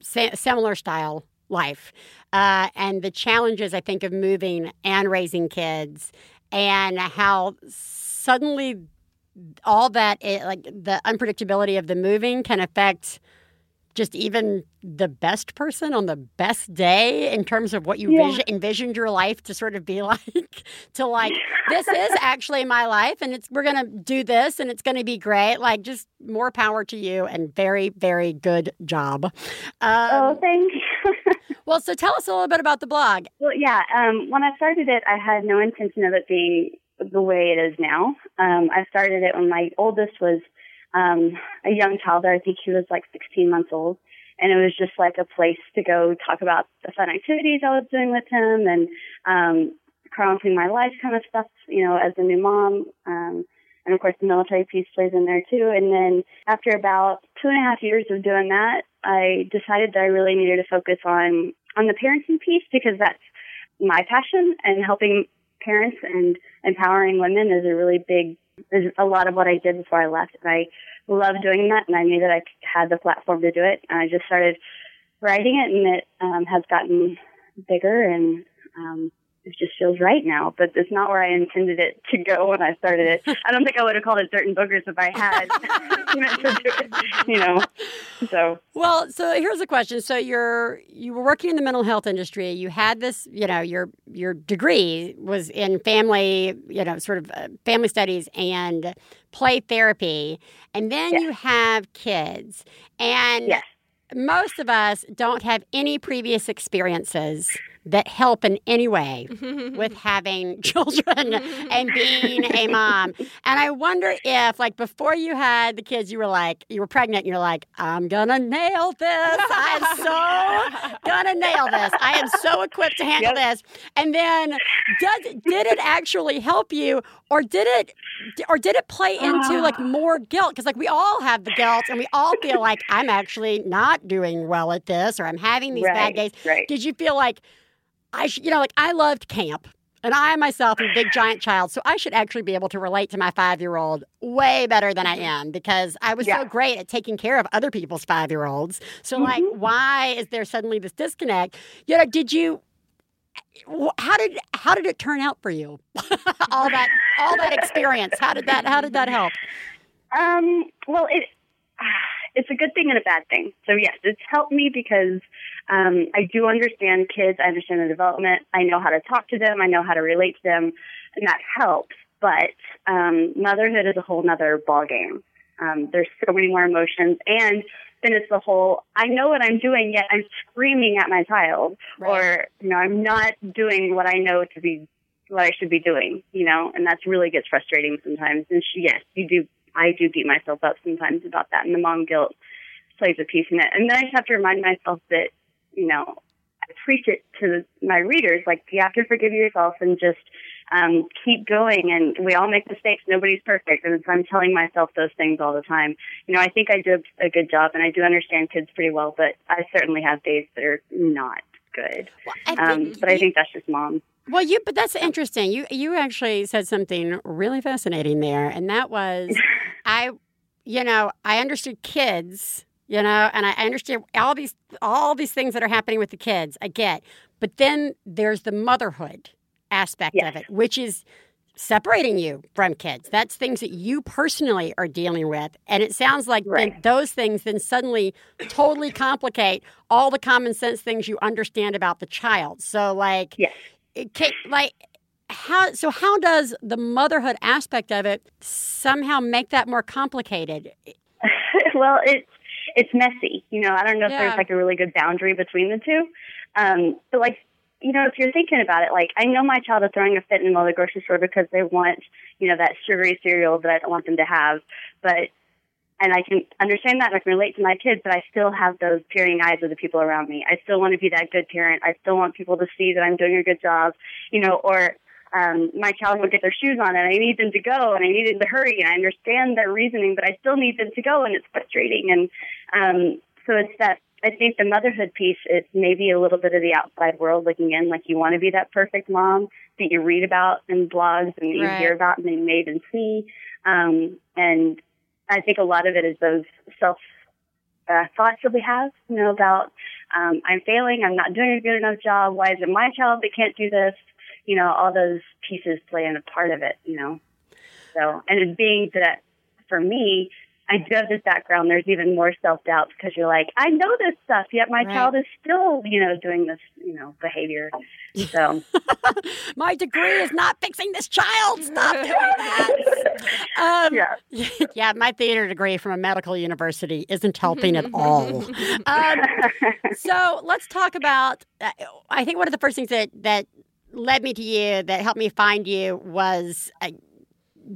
sa- similar style life uh, and the challenges I think of moving and raising kids and how suddenly all that it, like the unpredictability of the moving can affect just even the best person on the best day in terms of what you Yeah. vision, envisioned your life to sort of be like to like this is actually my life and it's we're gonna do this and it's gonna be great like just more power to you and very very good job um, Oh, thanks. well so tell us a little bit about the blog well, yeah. Um, when I started it, I had no intention of it being the way it is now. Um, I started it when my oldest was um, a young toddler. I think he was like 16 months old. And it was just like a place to go talk about the fun activities I was doing with him and um, chronicling my life kind of stuff, you know, as a new mom. Um, and of course, the military piece plays in there too. And then after about two and a half years of doing that, I decided that I really needed to focus on on the parenting piece because that's my passion and helping parents and empowering women is a really big is a lot of what I did before I left. And I love doing that and I knew that I had the platform to do it. And I just started writing it and it um, has gotten bigger and um, it just feels right now, but it's not where I intended it to go when I started it. I don't think I would have called it Dirt and Boogers if I had meant to do it, you know. So Well, so here's a question. So you're you were working in the mental health industry. You had this, you know, your your degree was in family, you know, sort of uh, family studies and play therapy, and then Yes. you have kids. And Yes. most of us don't have any previous experiences that help in any way with having children and being a mom. And I wonder if, like, before you had the kids, you were like, you were pregnant, and you're like, I'm gonna nail this. I'm so gonna nail this. I am so equipped to handle this. And then, does did it actually help you, or did it, or did it play into like ah. more guilt? Because like we all have the guilt, and we all feel like I'm actually not doing well at this, or I'm having these bad days. right. Did you feel like I should, you know, like I loved camp. And I myself am a big giant child, so I should actually be able to relate to my five year old way better than I am because I was so great at taking care of other people's five year olds. So, like, why is there suddenly this disconnect? You know, did you? How did how did it turn out for you? all that all that experience. How did that how did that help? Um, well, it it's a good thing and a bad thing. So yes, it's helped me because um, I do understand kids. I understand their development. I know how to talk to them. I know how to relate to them, and that helps. But um, motherhood is a whole nother ball game. Um, there's so many more emotions, and then it's the whole. I know what I'm doing, yet I'm screaming at my child, or you know, I'm not doing what I know to be what I should be doing. You know, and that's really gets frustrating sometimes. And she, yes, you do I do beat myself up sometimes about that, and the mom guilt plays a piece in it. And then I have to remind myself that, you know, I preach it to my readers, like you have to forgive yourself and just um, keep going. And we all make mistakes; nobody's perfect. And so I'm telling myself those things all the time. You know, I think I do a good job, and I do understand kids pretty well, but I certainly have days that are not good. I Um, but I think that's just mom. Well, you but that's interesting. You you actually said something really fascinating there, and that was I, you know, I understood kids, you know, and I I understand all these all these things that are happening with the kids. I get, but then there's the motherhood. aspect Yes. of it, which is separating you from kids. That's things that you personally are dealing with. And it sounds like Right. those things then suddenly totally complicate all the common sense things you understand about the child. So, like, Yes. It ca- like, how so how does the motherhood aspect of it somehow make that more complicated well, it's it's messy. You know, I don't know if there's like a really good boundary between the two. Um, but like, you know, if you're thinking about it, like I know my child is throwing a fit in the middle of the grocery store because they want, you know, that sugary cereal that I don't want them to have. But and I can understand that and I can relate to my kids, but I still have those peering eyes of the people around me. I still want to be that good parent. I still want people to see that I'm doing a good job, you know, or um, my child would get their shoes on and I need them to go and I need them to hurry and I understand their reasoning, but I still need them to go and it's frustrating. And um, so it's that I think the motherhood piece is maybe a little bit of the outside world looking in, like you want to be that perfect mom that you read about in blogs and that you Right. hear about and you may even see. Um, and I think a lot of it is those self uh, thoughts that we have, you know, about um, I'm failing, I'm not doing a good enough job. Why is it my child that can't do this? You know, all those pieces play in a part of it. You know, so and it being that for me, I do have this background. There's even more self doubt because you're like, I know this stuff, yet my Right. child is still, you know, doing this, you know, behavior. So my degree is not fixing this child stop doing that um, yeah. yeah, my theater degree from a medical university isn't helping at all. Um, so let's talk about. Uh, I think one of the first things that that led me to you, that helped me find you, was. Uh,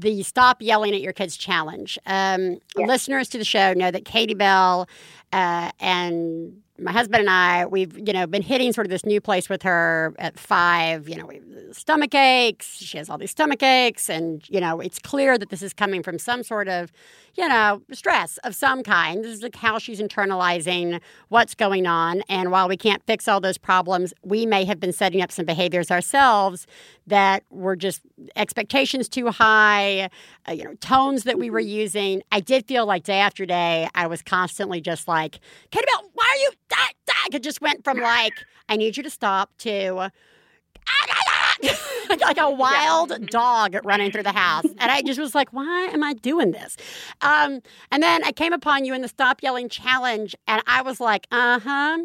the Stop Yelling at Your Kids challenge. Um, Yes. Listeners to the show know that Katie Bell uh, and my husband and I, we've you know been hitting sort of this new place with her at five. You know, we stomach aches. She has all these stomach aches, and you know it's clear that this is coming from some sort of you know stress of some kind. This is like how she's internalizing what's going on. And while we can't fix all those problems, we may have been setting up some behaviors ourselves that were just expectations too high. Uh, you know, tones that we were using. I did feel like day after day, I was constantly just like, Bell, why are you? That, that. It just went from like, I need you to stop to like a wild dog running through the house. And I just was like, why am I doing this? Um, and then I came upon you in the Stop Yelling Challenge, and I was like, uh huh.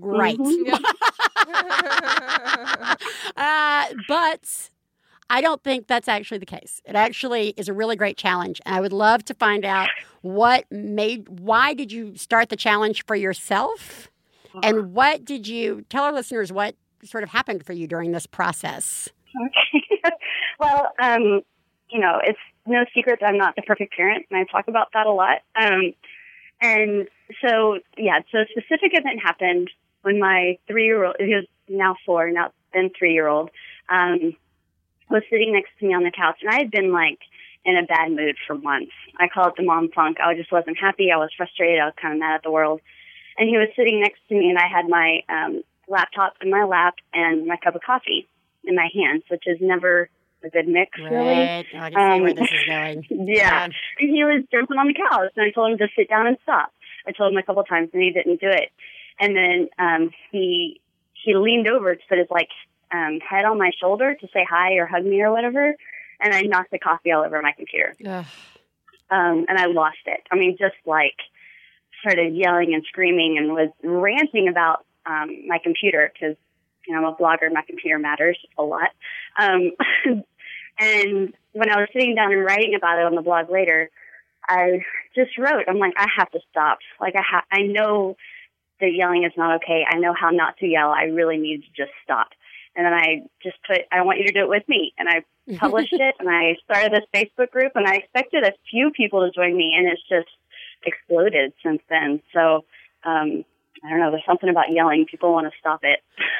Great. uh, but I don't think that's actually the case. It actually is a really great challenge. And I would love to find out what made, why did you start the challenge for yourself? And what did you tell our listeners what sort of happened for you during this process? Okay. well, um, you know, it's no secret that I'm not the perfect parent, and I talk about that a lot. Um, and so, yeah, so a specific event happened when my three-year-old, he was now four, now then three-year-old, um, was sitting next to me on the couch, and I had been like in a bad mood for months. I call it the mom funk. I just wasn't happy. I was frustrated. I was kind of mad at the world. And he was sitting next to me, and I had my um, laptop in my lap and my cup of coffee in my hands, which is never a good mix, really. Right. Oh, I can see where Um, this is going. Yeah. And he was jumping on the couch, and I told him to sit down and stop. I told him a couple times, and he didn't do it. And then um, he he leaned over to put his like um, head on my shoulder to say hi or hug me or whatever, and I knocked the coffee all over my computer. Ugh. Um, and I lost it. I mean, just like started yelling and screaming and was ranting about um, my computer because you know I'm a blogger. and My computer matters a lot. Um, and when I was sitting down and writing about it on the blog later, I just wrote. I'm like, I have to stop. Like I ha- I know that yelling is not okay. I know how not to yell. I really need to just stop. And then I just put, I want you to do it with me. And I published it and I started this Facebook group and I expected a few people to join me and it's just exploded since then. So, um, I don't know. There's something about yelling. People want to stop it.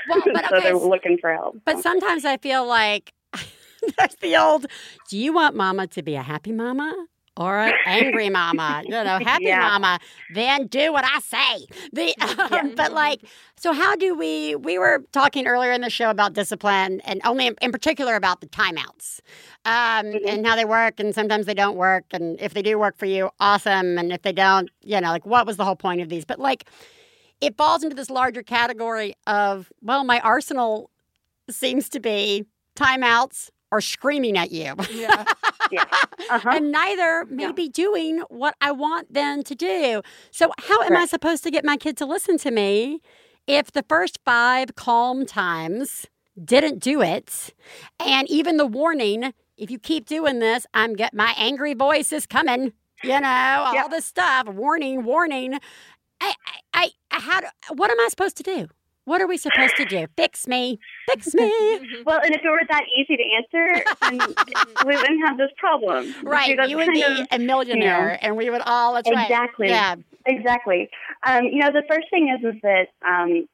Well, but so okay, they're looking for help. But sometimes I feel like that's the old do you want mama to be a happy mama? Or an angry mama, you know, happy Yeah. mama, then do what I say. The, um, But like, so how do we? We were talking earlier in the show about discipline, and only in, in particular about the timeouts, um, Mm-hmm. and how they work, and sometimes they don't work, and if they do work for you, awesome, and if they don't, you know, like what was the whole point of these? But like, it falls into this larger category of well, my arsenal seems to be timeouts or screaming at you. Yeah. Yeah. Uh-huh. and neither may Yeah. be doing what I want them to do. So, how am I supposed to get my kid to listen to me if the first five calm times didn't do it? And even the warning if you keep doing this, I'm get my angry voice is coming. You know, all Yeah. this stuff. Warning, warning. I, I, I, how do, what am I supposed to do? What are we supposed to do? Fix me, fix me. Well, and if it were that easy to answer, then we wouldn't have this problem. right, you would be of- a millionaire, and we would all. That's right. Exactly. Yeah, Exactly. Um, you know, the first thing is is that um,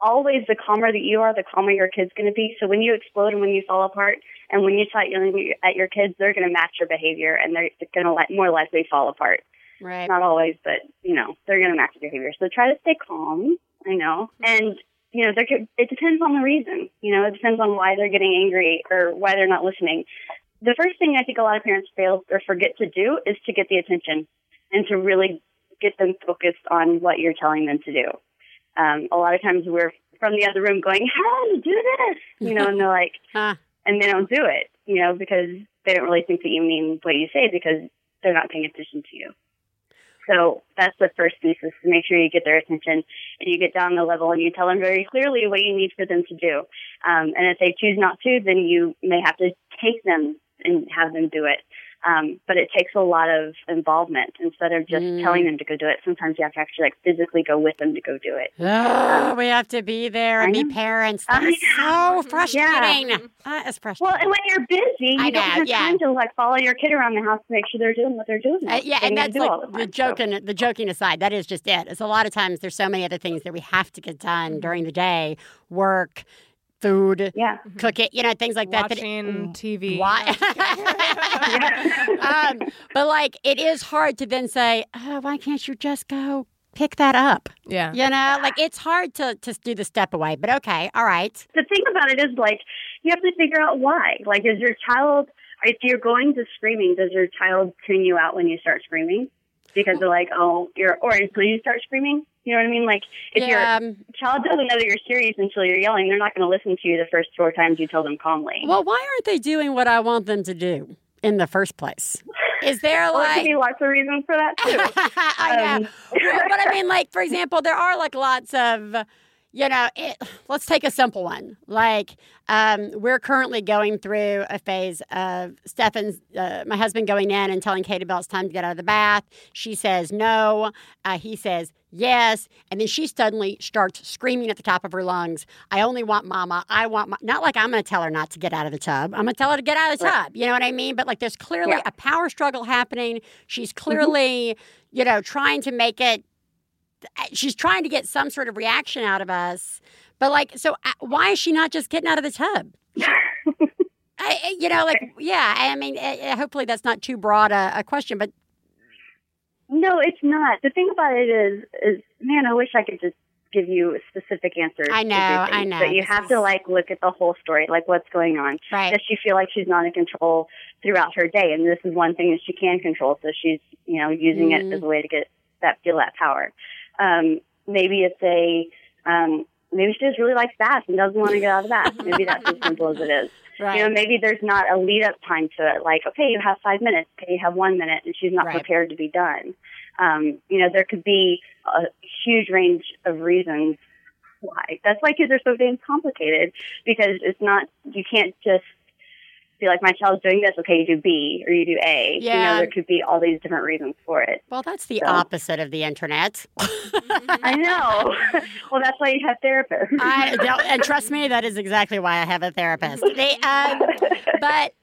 always the calmer that you are, the calmer your kid's going to be. So when you explode and when you fall apart, and when you start yelling at your kids, they're going to match your behavior, and they're going to more likely fall apart. right. Not always, but you know, they're going to match your behavior. So try to stay calm. I know, and you know, there could, it depends on the reason. You know, it depends on why they're getting angry or why they're not listening. The first thing I think a lot of parents fail or forget to do is to get the attention and to really get them focused on what you're telling them to do. Um, a lot of times we're from the other room going, "Hey, do this," you know, and they're like, Huh. and they don't do it, you know, because they don't really think that you mean what you say because they're not paying attention to you. So that's the first piece is to make sure you get their attention and you get down the level and you tell them very clearly what you need for them to do. Um, and if they choose not to, then you may have to take them and have them do it. Um, but it takes a lot of involvement instead of just Mm. telling them to go do it. Sometimes you have to actually like physically go with them to go do it. Oh, we have to be there and be parents. I That's so frustrating. Yeah. That is Well, and when you're busy, I you don't know, have yeah. time to like follow your kid around the house to make sure they're doing what they're doing. Uh, yeah, They and that's like all the, time, so- joking. The joking aside, that is just it. It's a lot of times there's so many other things that we have to get done during the day: work, food, Yeah. cook it, you know, things like that. that it- Watching TV. Why? um, but like, it is hard to then say, "Oh, why can't you just go pick that up?" Yeah. You know, like it's hard to to do the step away. But okay, all right. the thing about it is like you have to figure out why. Like, is your child if you're going to screaming, does your child tune you out when you start screaming? Because they're like, oh, you're or until you start screaming. You know what I mean? Like, if yeah. your child doesn't know that you're serious until you're yelling, they're not going to listen to you the first four times you tell them calmly. Well, why aren't they doing what I want them to do in the first place? Is there Well, could like be lots of reasons for that too. I know. Um, Well, but I mean, like for example, there are like lots of, you know, it, let's take a simple one. Like um, we're currently going through a phase of Stefan's, uh, my husband, going in and telling Katie Bell it's time to get out of the bath. She says no. Uh, he says yes, and then she suddenly starts screaming at the top of her lungs. I only want mama. I want my, not like I'm going to tell her not to get out of the tub. I'm going to tell her to get out of the tub. You know what I mean? But like, there's clearly Yeah. a power struggle happening. She's clearly, you know, trying to make it she's trying to get some sort of reaction out of us. But like, so uh, why is she not just getting out of the tub? I, I- you know, like, yeah. I mean, uh, hopefully that's not too broad a, a question, but No, it's not. The thing about it is, is man, I wish I could just give you specific answers. I know. I know. But you This have is- to like look at the whole story, like what's going on. right, Does she feel like she's not in control throughout her day? And this is one thing that she can control, so she's you know using Mm. it as a way to get that feel that power. Um, maybe it's a um, maybe she just really likes baths and doesn't want to get out of the bath. Maybe that's as simple as it is. right. You know, maybe there's not a lead up time to it. Like, okay, you have five minutes. Okay, you have one minute, and she's not Right. prepared to be done. Um, you know, there could be a huge range of reasons why. That's why kids are so damn complicated because it's not. You can't just be like, my child's doing this. Okay, you do B or you do A. You Yeah. know, there could be all these different reasons for it. well, that's the So- opposite of the internet. I know. well, that's why you have therapists. I don't, and trust me, that is exactly why I have a therapist. They, um, but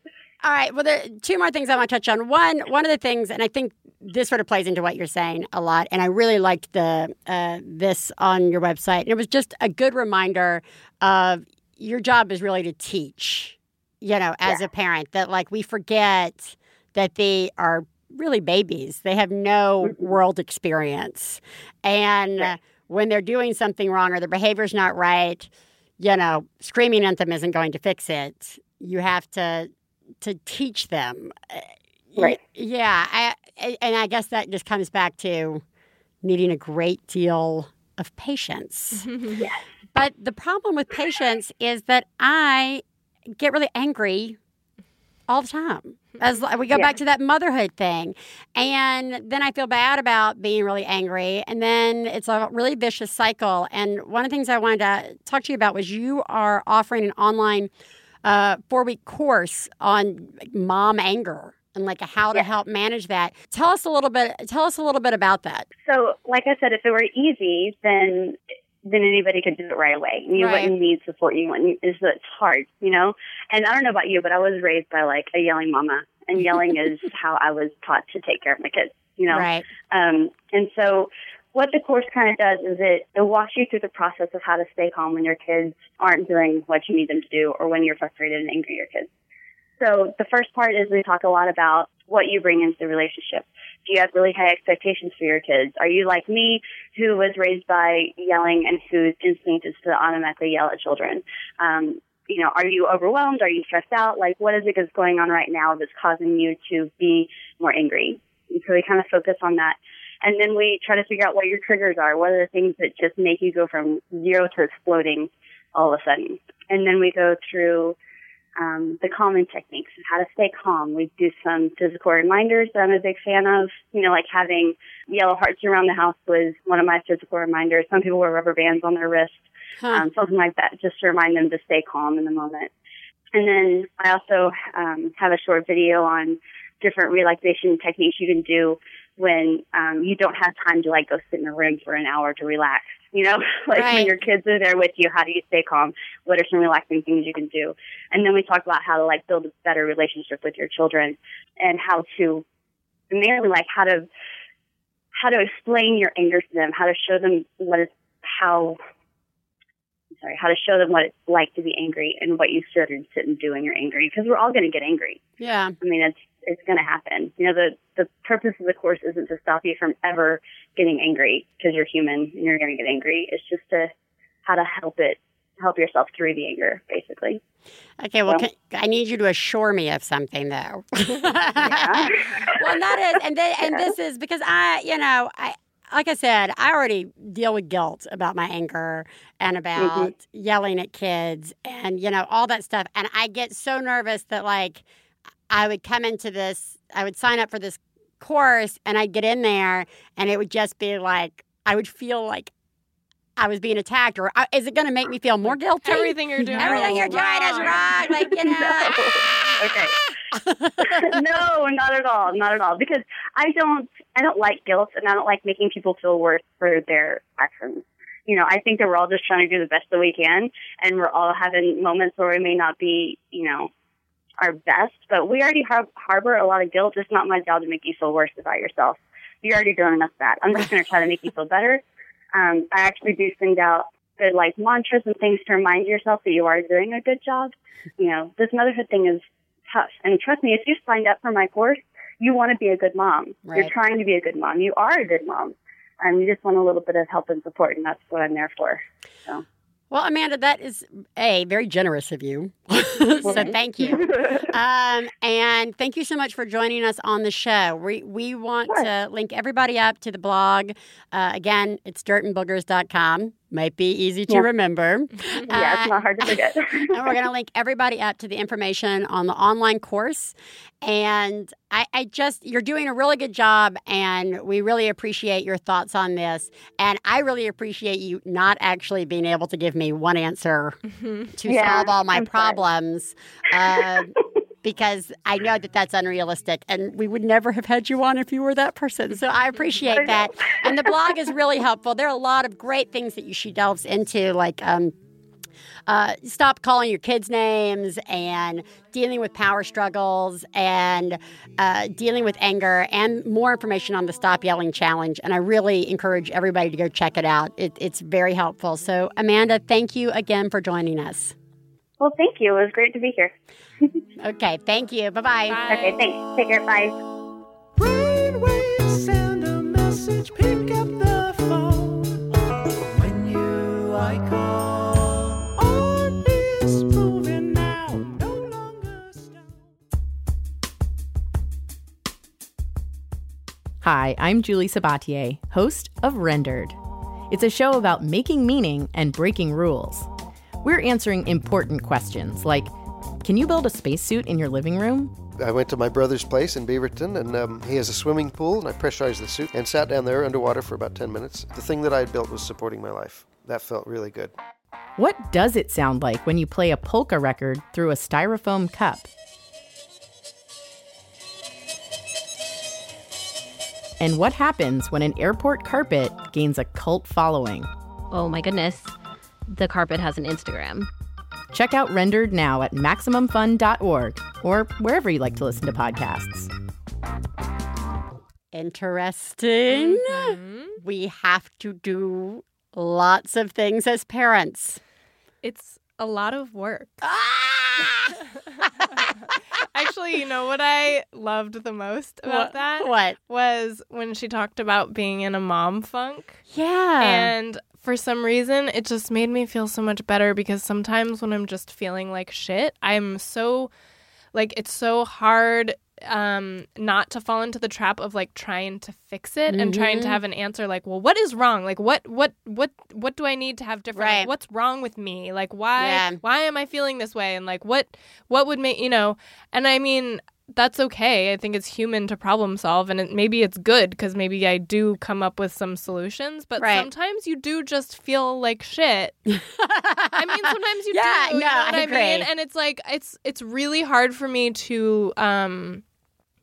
all right, well, there are two more things I want to touch on. One, one of the things, and I think this sort of plays into what you're saying a lot, and I really liked the uh, this on your website. And it was just a good reminder of your job is really to teach. You know, as a parent, that like we forget that they are really babies. They have no world experience, and Right. when they're doing something wrong or their behavior's not right, you know, screaming at them isn't going to fix it. You have to to teach them. Uh, Right. Yeah. I, I- and I guess that just comes back to needing a great deal of patience. Yes. But the problem with patience is that I get really angry all the time. As we go Yeah. back to that motherhood thing. And then I feel bad about being really angry. And then it's a really vicious cycle. And one of the things I wanted to talk to you about was you are offering an online uh, four week course on mom anger and like how to Yeah. help manage that. Tell us a little bit. Tell us a little bit about that. So, like I said, if it were easy, then then anybody could do it right away. You Right. wouldn't need support. You wouldn't. Is that it's hard, you know? And I don't know about you, but I was raised by like a yelling mama, and yelling is how I was taught to take care of my kids. You know, Right. Um, and so what the course kind of does is it, it walks you through the process of how to stay calm when your kids aren't doing what you need them to do or when you're frustrated and angry at your kids. So the first part is we talk a lot about what you bring into the relationship. Do you have really high expectations for your kids? Are you like me, who was raised by yelling and whose instinct is to automatically yell at children? Um, you know, are you overwhelmed? Are you stressed out? Like, what is it that's going on right now that's causing you to be more angry? And so we kind of focus on that. And then we try to figure out what your triggers are. What are the things that just make you go from zero to exploding all of a sudden? And then we go through um, the calming techniques and how to stay calm. We do some physical reminders that I'm a big fan of. You know, like having yellow hearts around the house was one of my physical reminders. Some people wear rubber bands on their wrist, Huh. um, something like that, just to remind them to stay calm in the moment. And then I also um, have a short video on different relaxation techniques you can do when um, you don't have time to like go sit in a room for an hour to relax. You know, like Right. when your kids are there with you, how do you stay calm? What are some relaxing things you can do? And then we talk about how to like build a better relationship with your children and how to mainly like how to how to explain your anger to them, how to show them what is how I'm sorry, how to show them what it's like to be angry and what you should and shouldn't do when you're angry because we're all going to get angry. Yeah. I mean, it's it's going to happen. You know, the the purpose of the course isn't to stop you from ever getting angry because you're human and you're going to get angry. It's just to how to help it, help yourself through the anger, basically. Okay, well, Well- can, I need you to assure me of something, though. Yeah. well, that is, and then, and this is because I, you know, I, like I said, I already deal with guilt about my anger and mm-hmm. about yelling at kids and you know all that stuff, and I get so nervous that like I would come into this, I would sign up for this course, and I'd get in there, and it would just be like I would feel like. I was being attacked, or uh, is it going to make me feel more guilty? Everything you're doing. Everything you're doing is wrong. Like, you know. okay. no, not at all, not at all. Because I don't, I don't like guilt, and I don't like making people feel worse for their actions. You know, I think that we're all just trying to do the best that we can, and we're all having moments where we may not be, you know, our best, but we already har- harbor a lot of guilt. It's not my job to make you feel worse about yourself. You're already doing enough that. I'm just going to try to make you feel better. Um, I actually do send out good like mantras and things to remind yourself that you are doing a good job. You know, this motherhood thing is tough. And trust me, if you signed up for my course, you want to be a good mom. Right. You're trying to be a good mom. You are a good mom. And you just want a little bit of help and support, and that's what I'm there for. So. Well, Amanda, that is a very generous of you. so thank you. Um, and thank you so much for joining us on the show. We we want Sure. to link everybody up to the blog. Uh, again, it's dirtandboogers.com. Might be easy to Yeah. remember. yeah, it's Uh, not hard to forget. and we're going to link everybody up to the information on the online course. And I, I just, you're doing a really good job, and we really appreciate your thoughts on this. And I really appreciate you not actually being able to give me one answer to Yeah, solve all my I'm problems. Uh, because I know that that's unrealistic, and we would never have had you on if you were that person. So I appreciate I that. And the blog is really helpful. There are a lot of great things that you she delves into, like um, uh, stop calling your kids names and dealing with power struggles and uh, dealing with anger and more information on the Stop Yelling Challenge. And I really encourage everybody to go check it out. It, it's very helpful. So, Amanda, thank you again for joining us. well, thank you. It was great to be here. Okay, thank you. Bye bye. Okay, thanks. Take care. Bye. Brainwaves send a message, pick up the phone. When you I call, on is moving now, no longer stone. Hi, I'm Julie Sabatier, host of Rendered. It's a show about making meaning and breaking rules. We're answering important questions like Can you build a spacesuit in your living room? I went to my brother's place in Beaverton, and um, he has a swimming pool, and I pressurized the suit and sat down there underwater for about 10 minutes. The thing that I had built was supporting my life. That felt really good. What does it sound like when you play a polka record through a styrofoam cup? And what happens when an airport carpet gains a cult following? Oh my goodness. The carpet has an Instagram. Check out Rendered now at MaximumFun.org or wherever you like to listen to podcasts. Interesting. Mm-hmm. We have to do lots of things as parents. It's a lot of work. Ah! Actually, you know what I loved the most about What- that? what? Was when she talked about being in a mom funk. Yeah. And for some reason, it just made me feel so much better because sometimes when I'm just feeling like shit, I'm so, like, it's so hard um not to fall into the trap of like trying to fix it and trying to Mhm. have an answer like well what is wrong? Like what what what what do i need to have different Like, what's wrong with me? Like why Yeah. why am i feeling this way? And like what what would make you know? And i mean that's okay i think it's human to problem solve and it, maybe it's good because maybe i do come up with some solutions but Right. sometimes you do just feel like shit i mean sometimes you Yeah, do you know I i, mean agree. and it's like it's it's really hard for me to um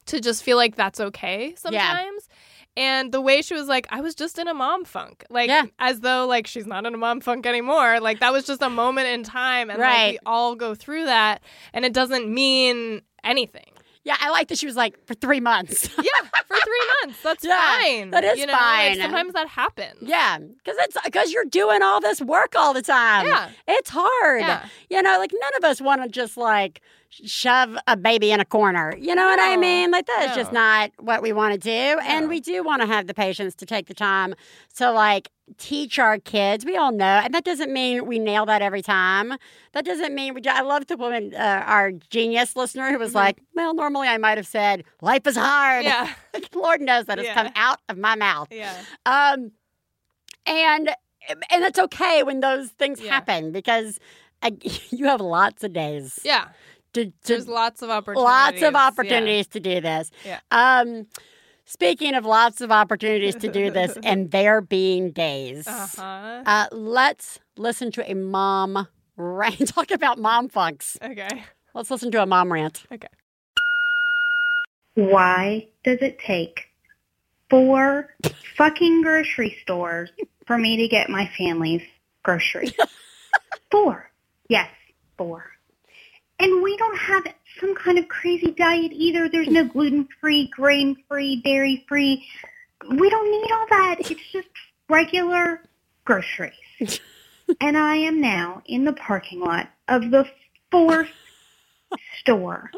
to just feel like that's okay sometimes and the way she was like, I was just in a mom funk. Like, Yeah. as though, like, she's not in a mom funk anymore. Like, that was just a moment in time. And, like, we all go through that. And it doesn't mean anything. Yeah, I like that she was like, for three months. Yeah, for three months. That's Yeah, fine. that is you know? like, fine. sometimes that happens. Yeah, because it's because you're doing all this work all the time. Yeah. it's hard. Yeah. You know, like none of us want to just like shove a baby in a corner. You know what I mean? Like that's just not what we want to do, and we do want to have the patience to take the time to like teach our kids. We all know, and that doesn't mean we nail that every time. That doesn't mean we. do- I love the woman, uh, our genius listener, who was like, "Well, normally I might have said life is hard." Mm-hmm. Yeah. Lord knows that has Yeah. come out of my mouth. Yeah. Um, and and it's okay when those things Yeah. happen because I, you have lots of days Yeah. To, to There's lots of opportunities. lots of Yeah. to do this. Yeah. Um, speaking of lots of opportunities to do this, and there being days, Uh-huh. uh, let's listen to a mom rant. Talk about mom funks. Okay. Let's listen to a mom rant. Okay. Why does it take four fucking grocery stores for me to get my family's groceries? four. Yes, four. And we don't have some kind of crazy diet either. There's no gluten-free, grain-free, dairy-free. We don't need all that. It's just regular groceries. and I am now in the parking lot of the fourth store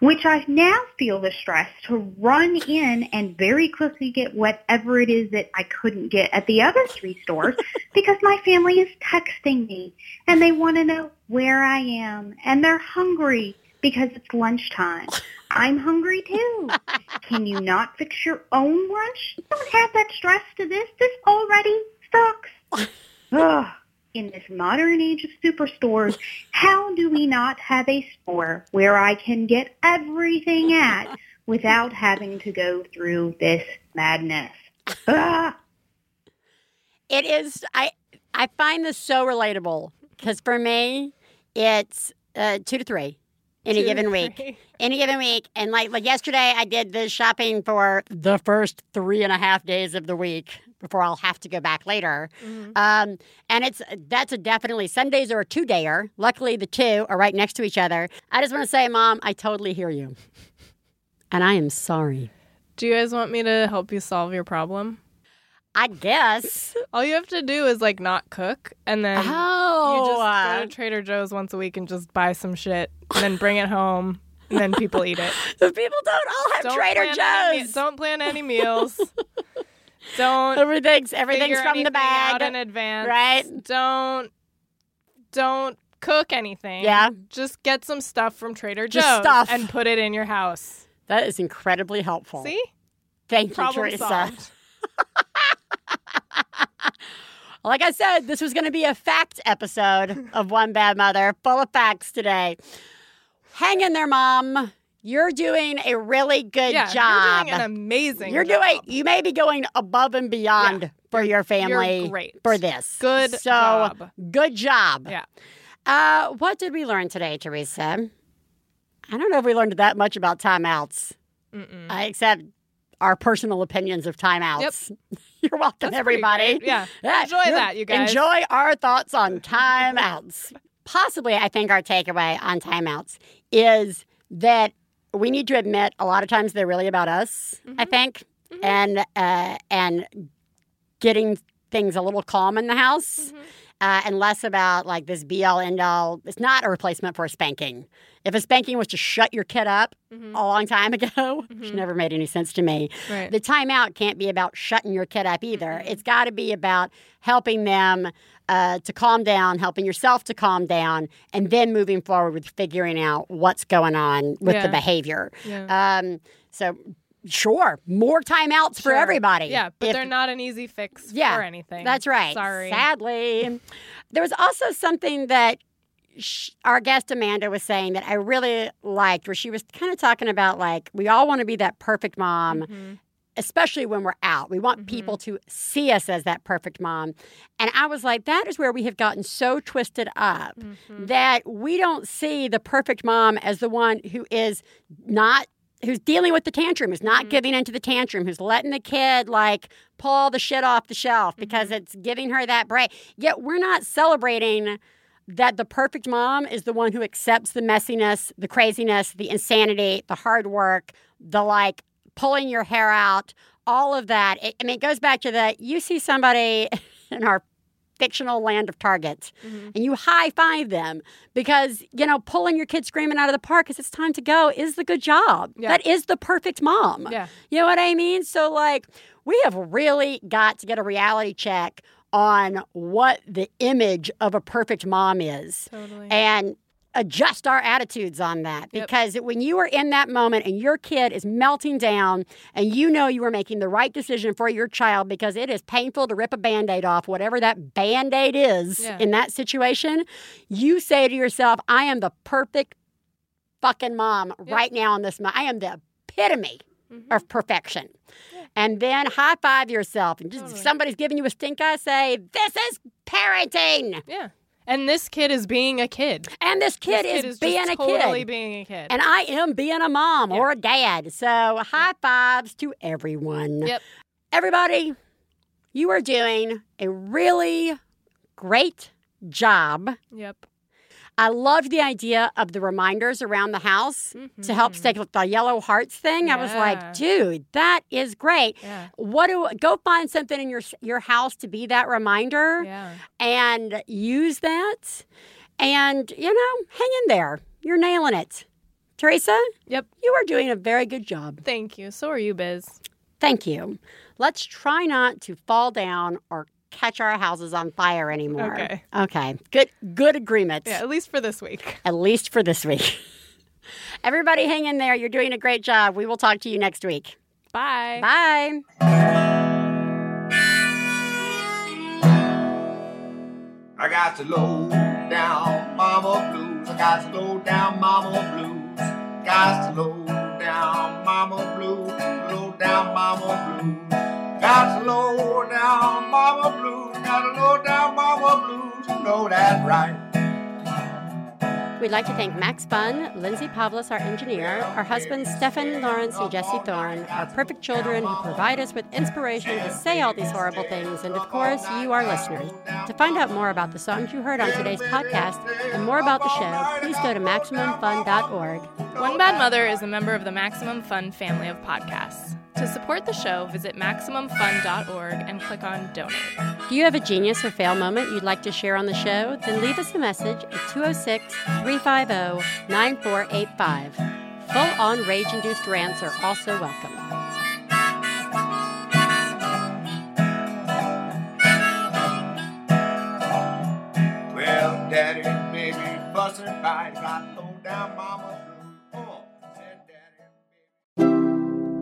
which I now feel the stress to run in and very quickly get whatever it is that I couldn't get at the other three stores because my family is texting me and they want to know where I am and they're hungry because it's lunchtime. I'm hungry too. Can you not fix your own lunch? Don't add that stress to this. This already sucks. Ugh. In this modern age of superstores, how do we not have a store where I can get everything at without having to go through this madness? Ah! It is. I I find this so relatable because for me, it's uh, two to three in a Two given week. three. In a given week, and like like yesterday, I did the shopping for the first three and a half days of the week before I'll have to go back later. Mm-hmm. Um, and it's that's a definitely Sundays are a two dayer. Luckily, the two are right next to each other. I just want to say, Mom, I totally hear you, and I am sorry. Do you guys want me to help you solve your problem? I guess. All you have to do is like not cook and then Oh, you just go to Trader Joe's once a week and just buy some shit and then bring it home and then people eat it. the people don't all have Don't Trader plan any Joe's. don't plan any meals. don't Everything's everything's from the bag, out in advance. right? Don't don't cook anything. Yeah. Just get some stuff from Trader Just Joe's stuff. and put it in your house. That is incredibly helpful. See? Thank you, Theresa. solved. Like I said, this was going to be a fact episode of One Bad Mother, full of facts today. Hang in there, mom. You're doing a really good yeah, job. You're doing an amazing. You're job. doing. You may be going above and beyond for your family. great. for this. Good so, job. Good job. Yeah. Uh, what did we learn today, Theresa? I don't know if we learned that much about timeouts, uh, except our personal opinions of timeouts. You're welcome, That's everybody. Yeah. Yeah, Enjoy that, you guys. Enjoy our thoughts on timeouts. Possibly, I think our takeaway on timeouts is that we need to admit a lot of times they're really about us. I Mm-hmm. think, and uh, and getting things a little calm in the house. Mm-hmm. Uh, and less about like this be all end all. It's not a replacement for a spanking. If a spanking was to shut your kid up Mm-hmm. a long time ago, which never made any sense to me, Right. the timeout can't be about shutting your kid up either. It's got to be about helping them uh, to calm down, helping yourself to calm down, and then moving forward with figuring out what's going on with Yeah. the behavior. Yeah. Um, so, sure, more timeouts for everybody. Yeah, but If- they're not an easy fix yeah, for anything. That's right. Sorry. Sadly, there was also something that sh- our guest Amanda was saying that I really liked, where she was kind of talking about like we all want to be that perfect mom. Mm-hmm. Especially when we're out, we want people to see us as that perfect mom. And I was like, that is where we have gotten so twisted up Mm-hmm. that we don't see the perfect mom as the one who is not who's dealing with the tantrum, who's Mm-hmm. not giving into the tantrum, who's letting the kid like pull the shit off the shelf Mm-hmm. because it's giving her that break. Yet we're not celebrating that the perfect mom is the one who accepts the messiness, the craziness, the insanity, the hard work, the like pulling your hair out, all of that. It, I mean, it goes back to that you see somebody in our fictional land of targets Mm-hmm. and you high five them because you know pulling your kid screaming out of the park because it's time to go is the good job Yeah. that is the perfect mom Yeah. you know what i mean so like we have really got to get a reality check on what the image of a perfect mom is Totally. and adjust our attitudes on that Yep. because when you are in that moment and your kid is melting down and you know you are making the right decision for your child because it is painful to rip a band-aid off whatever that band-aid is Yeah. in that situation you say to yourself i am the perfect fucking mom right now on this i am the epitome Mm-hmm. of perfection and then high five yourself and just if somebody's giving you a stink eye say this is parenting Yeah. And this kid is being a kid. and this kid This is, being a totally kid being a kid. and I am being a mom Yeah. or a dad. So high fives to everyone. Yep. Everybody, you are doing a really great job. Yep. I loved the idea of the reminders around the house to help mm-hmm. stay with the yellow hearts thing. I was like, dude, that is great. Yeah. What do go find something in your your house to be that reminder Yeah. and use that. And, you know, hang in there. You're nailing it. Theresa, Yep. you are doing a very good job. Thank you. So are you, Biz. Thank you. Let's try not to fall down or catch our houses on fire anymore. Okay. Okay. Good good agreement. Yeah, at least for this week. At least for this week. Everybody hang in there. You're doing a great job. We will talk to you next week. Bye. Bye. I got to low down mama blues. I got to low down mama blues. Got to low down mama blues. Low down mama blues. Got low down mama blues. Got low down mama blues. You know right. We'd like to thank Max Bunn, Lindsay Pavlis, our engineer, our husbands Stefan Lawrence and Jesse Thorn, our perfect children who provide us with inspiration to say all these horrible things, and of course, you, our listeners. To find out more about the songs you heard on today's podcast and more about the show, please go to MaximumFun.org. One Bad Mother is a member of the Maximum Fun family of podcasts. To support the show, visit MaximumFun.org and click on Donate. Do you have a genius or fail moment you'd like to share on the show? Then leave us a message at 206 350 9485. Full on rage induced rants are also welcome. Well, daddy, baby, busting right. Got low down mama